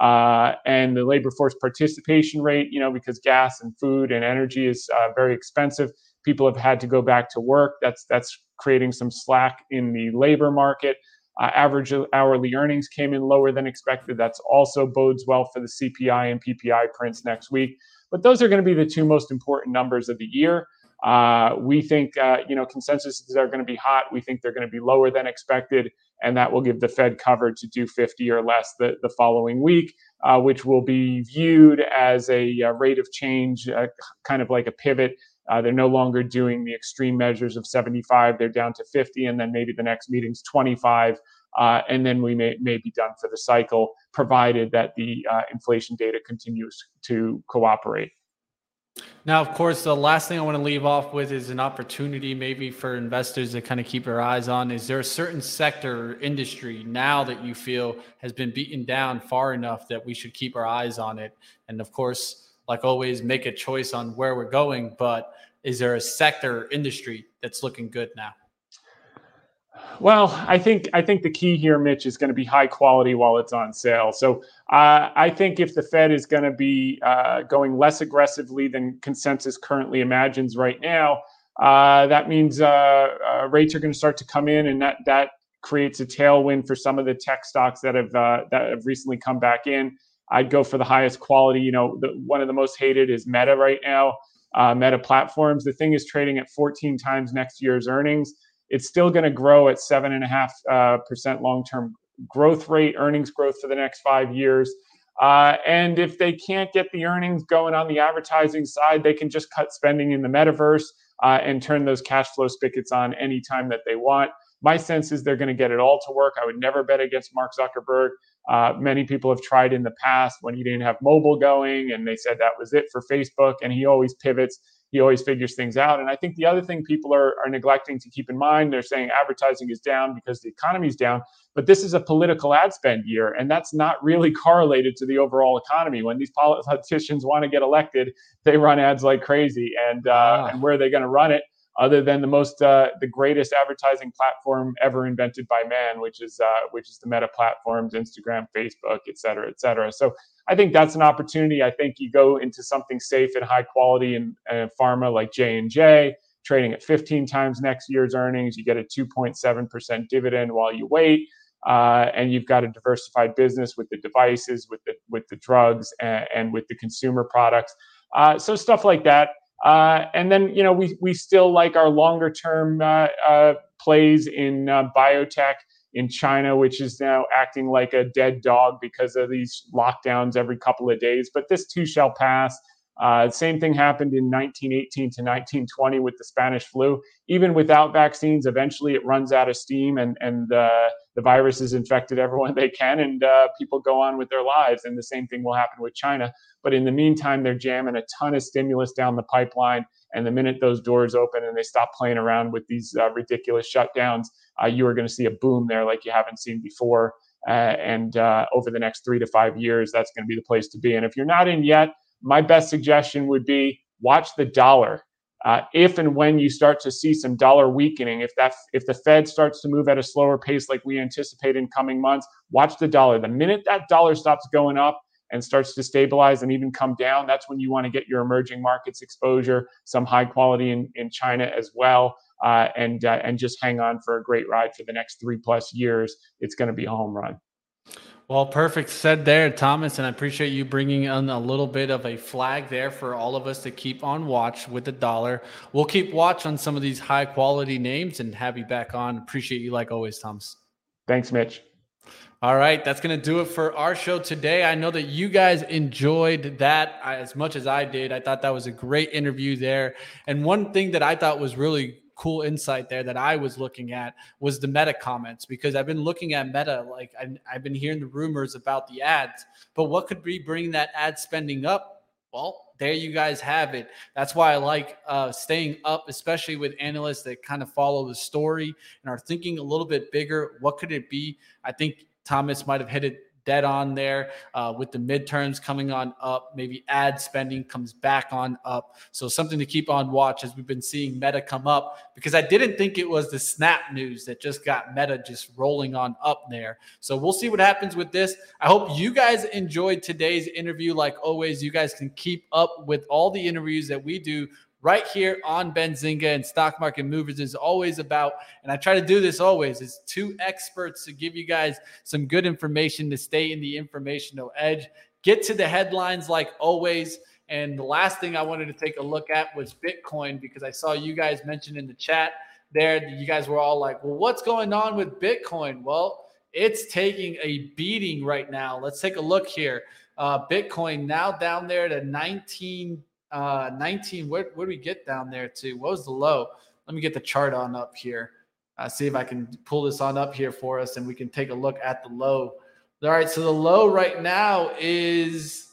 Uh, and the labor force participation rate, you know, because gas and food and energy is uh, very expensive. People have had to go back to work. That's that's creating some slack in the labor market. Uh, average hourly earnings came in lower than expected. That's also bodes well for the CPI and PPI prints next week. But those are going to be the two most important numbers of the year. Uh, we think uh, you know consensuses are going to be hot. We think they're going to be lower than expected, and that will give the Fed cover to do 50 or less the, the following week, uh, which will be viewed as a, a uh, rate of change, uh, kind of like a pivot uh, they're no longer doing the extreme measures of 75. They're down to 50, and then maybe the next meeting's 25. Uh, and then we may, may be done for the cycle, provided that the uh, inflation data continues to cooperate. Now, of course, the last thing I want to leave off with is an opportunity maybe for investors to kind of keep their eyes on. Is there a certain sector or industry now that you feel has been beaten down far enough that we should keep our eyes on it? And of course, like always, make a choice on where we're going. But is there a sector industry that's looking good now? Well, I think I think the key here, Mitch, is going to be high quality while it's on sale. So uh, I think if the Fed is going to be uh, going less aggressively than consensus currently imagines right now, uh, that means uh, uh, rates are going to start to come in, and that that creates a tailwind for some of the tech stocks that have uh, that have recently come back in. I'd go for the highest quality. You know, the, one of the most hated is Meta right now. Uh, Meta Platforms. The thing is trading at 14 times next year's earnings. It's still going to grow at seven and a half uh, percent long-term growth rate, earnings growth for the next five years. Uh, and if they can't get the earnings going on the advertising side, they can just cut spending in the metaverse uh, and turn those cash flow spigots on anytime that they want. My sense is they're going to get it all to work. I would never bet against Mark Zuckerberg. Uh, many people have tried in the past when he didn't have mobile going, and they said that was it for Facebook. And he always pivots, he always figures things out. And I think the other thing people are, are neglecting to keep in mind they're saying advertising is down because the economy is down, but this is a political ad spend year, and that's not really <laughs> correlated to the overall economy. When these politicians want to get elected, they run ads like crazy. And, uh, ah. and where are they going to run it? Other than the most uh, the greatest advertising platform ever invented by man, which is uh, which is the Meta platforms, Instagram, Facebook, et cetera, et cetera. So I think that's an opportunity. I think you go into something safe and high quality and, and pharma like J and J, trading at 15 times next year's earnings. You get a 2.7 percent dividend while you wait. Uh, and you've got a diversified business with the devices, with the with the drugs, and, and with the consumer products. Uh, so stuff like that. Uh, and then, you know, we, we still like our longer term uh, uh, plays in uh, biotech in China, which is now acting like a dead dog because of these lockdowns every couple of days. But this too shall pass. Uh, same thing happened in 1918 to 1920 with the Spanish flu. Even without vaccines, eventually it runs out of steam and, and uh, the virus has infected everyone <laughs> they can, and uh, people go on with their lives. And the same thing will happen with China. But in the meantime, they're jamming a ton of stimulus down the pipeline. And the minute those doors open and they stop playing around with these uh, ridiculous shutdowns, uh, you are going to see a boom there like you haven't seen before. Uh, and over the next three to five years, that's going to be the place to be. And if you're not in yet, my best suggestion would be watch the dollar. Uh, if and when you start to see some dollar weakening, if that if the Fed starts to move at a slower pace like we anticipate in coming months, watch the dollar. The minute that dollar stops going up and starts to stabilize and even come down, that's when you want to get your emerging markets exposure, some high quality in, in China as well, uh, and uh, and just hang on for a great ride for the next three plus years. It's going to be a home run. Well, perfect said there, Thomas, and I appreciate you bringing in a little bit of a flag there for all of us to keep on watch with the dollar. We'll keep watch on some of these high quality names and have you back on. Appreciate you like always, Thomas. Thanks, Mitch. All right, that's going to do it for our show today. I know that you guys enjoyed that as much as I did. I thought that was a great interview there. And one thing that I thought was really cool insight there that I was looking at was the meta comments because I've been looking at meta like I, have been hearing the rumors about the ads, but what could be bringing that ad spending up? Well, there you guys have it. That's why I like uh, staying up, especially with analysts that kind of follow the story and are thinking a little bit bigger. What could it be? I think Thomas might have hit it dead on there uh, with the midterms coming on up. Maybe ad spending comes back on up. So something to keep on watch as we've been seeing Meta come up because I didn't think it was the Snap news that just got Meta just rolling on up there. So we'll see what happens with this. I hope you guys enjoyed today's interview. Like always, you guys can keep up with all the interviews that we do right here on Benzinga and Stock Market Movers is always about, and I try to do this always, is two experts to give you guys some good information to stay in the informational edge. Get to the headlines like always. And the last thing I wanted to take a look at was Bitcoin because I saw you guys mention in the chat there, you guys were all like, well, what's going on with Bitcoin? Well, it's taking a beating right now. Let's take a look here. Uh, Bitcoin now down there to 19 uh, 19. Where, where do we get down there to? What was the low? Let me get the chart on up here. Uh, see if I can pull this on up here for us and we can take a look at the low. All right, so the low right now is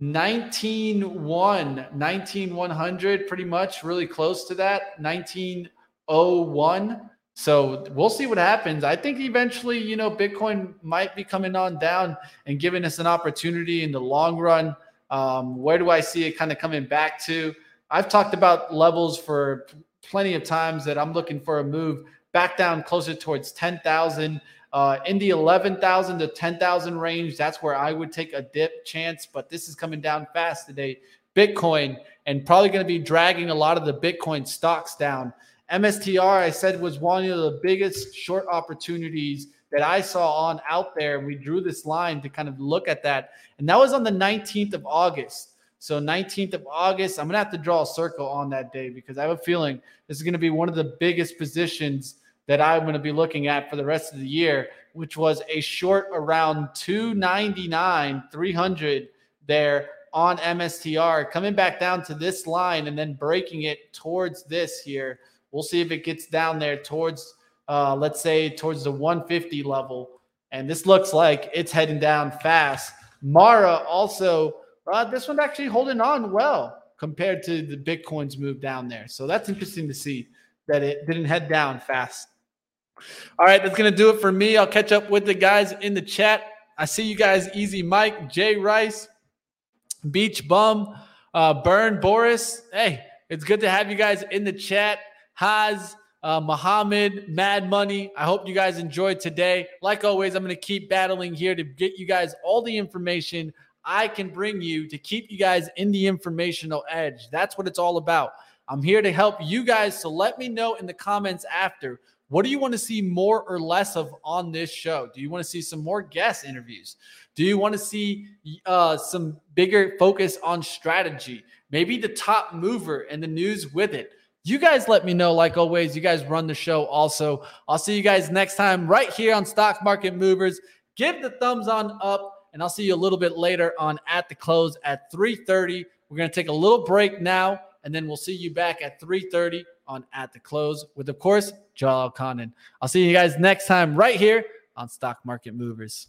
19.1, 19.100, pretty much, really close to that, 19.01. So we'll see what happens. I think eventually, you know, Bitcoin might be coming on down and giving us an opportunity in the long run um, where do I see it kind of coming back to? I've talked about levels for plenty of times that I'm looking for a move back down closer towards 10,000. Uh, in the 11,000 to 10,000 range, that's where I would take a dip chance, but this is coming down fast today. Bitcoin and probably going to be dragging a lot of the Bitcoin stocks down. MSTR, I said, was one of the biggest short opportunities that I saw on out there. And we drew this line to kind of look at that. And that was on the 19th of August. So 19th of August, I'm to have to draw a circle on that day because I have a feeling this is to be one of the biggest positions that I'm to be looking at for the rest of the year, which was a short around 299, 300 there on MSTR, coming back down to this line and then breaking it towards this here. We'll see if it gets down there towards uh, let's say towards the 150 level. And this looks like it's heading down fast. Mara also, uh, this one's actually holding on well compared to the Bitcoin's move down there. So that's interesting to see that it didn't head down fast. All right, that's going to do it for me. I'll catch up with the guys in the chat. I see you guys, Easy Mike, Jay Rice, Beach Bum, uh, Burn, Boris. Hey, it's good to have you guys in the chat. Haz, uh, Muhammad, Mad Money. I hope you guys enjoyed today. Like always, I'm going to keep battling here to get you guys all the information I can bring you to keep you guys in the informational edge. That's what it's all about. I'm here to help you guys. So let me know in the comments after what do you want to see more or less of on this show? Do you want to see some more guest interviews? Do you want to see uh, some bigger focus on strategy? Maybe the top mover and the news with it You guys let me know, like always. You guys run the show also. I'll see you guys next time right here on Stock Market Movers. Give the thumbs on up, and I'll see you a little bit later on at the close at 3:30. We're gonna take a little break now, and then we'll see you back at 3:30 on at the close with, of course, Joel Elconin. I'll see you guys next time right here on Stock Market Movers.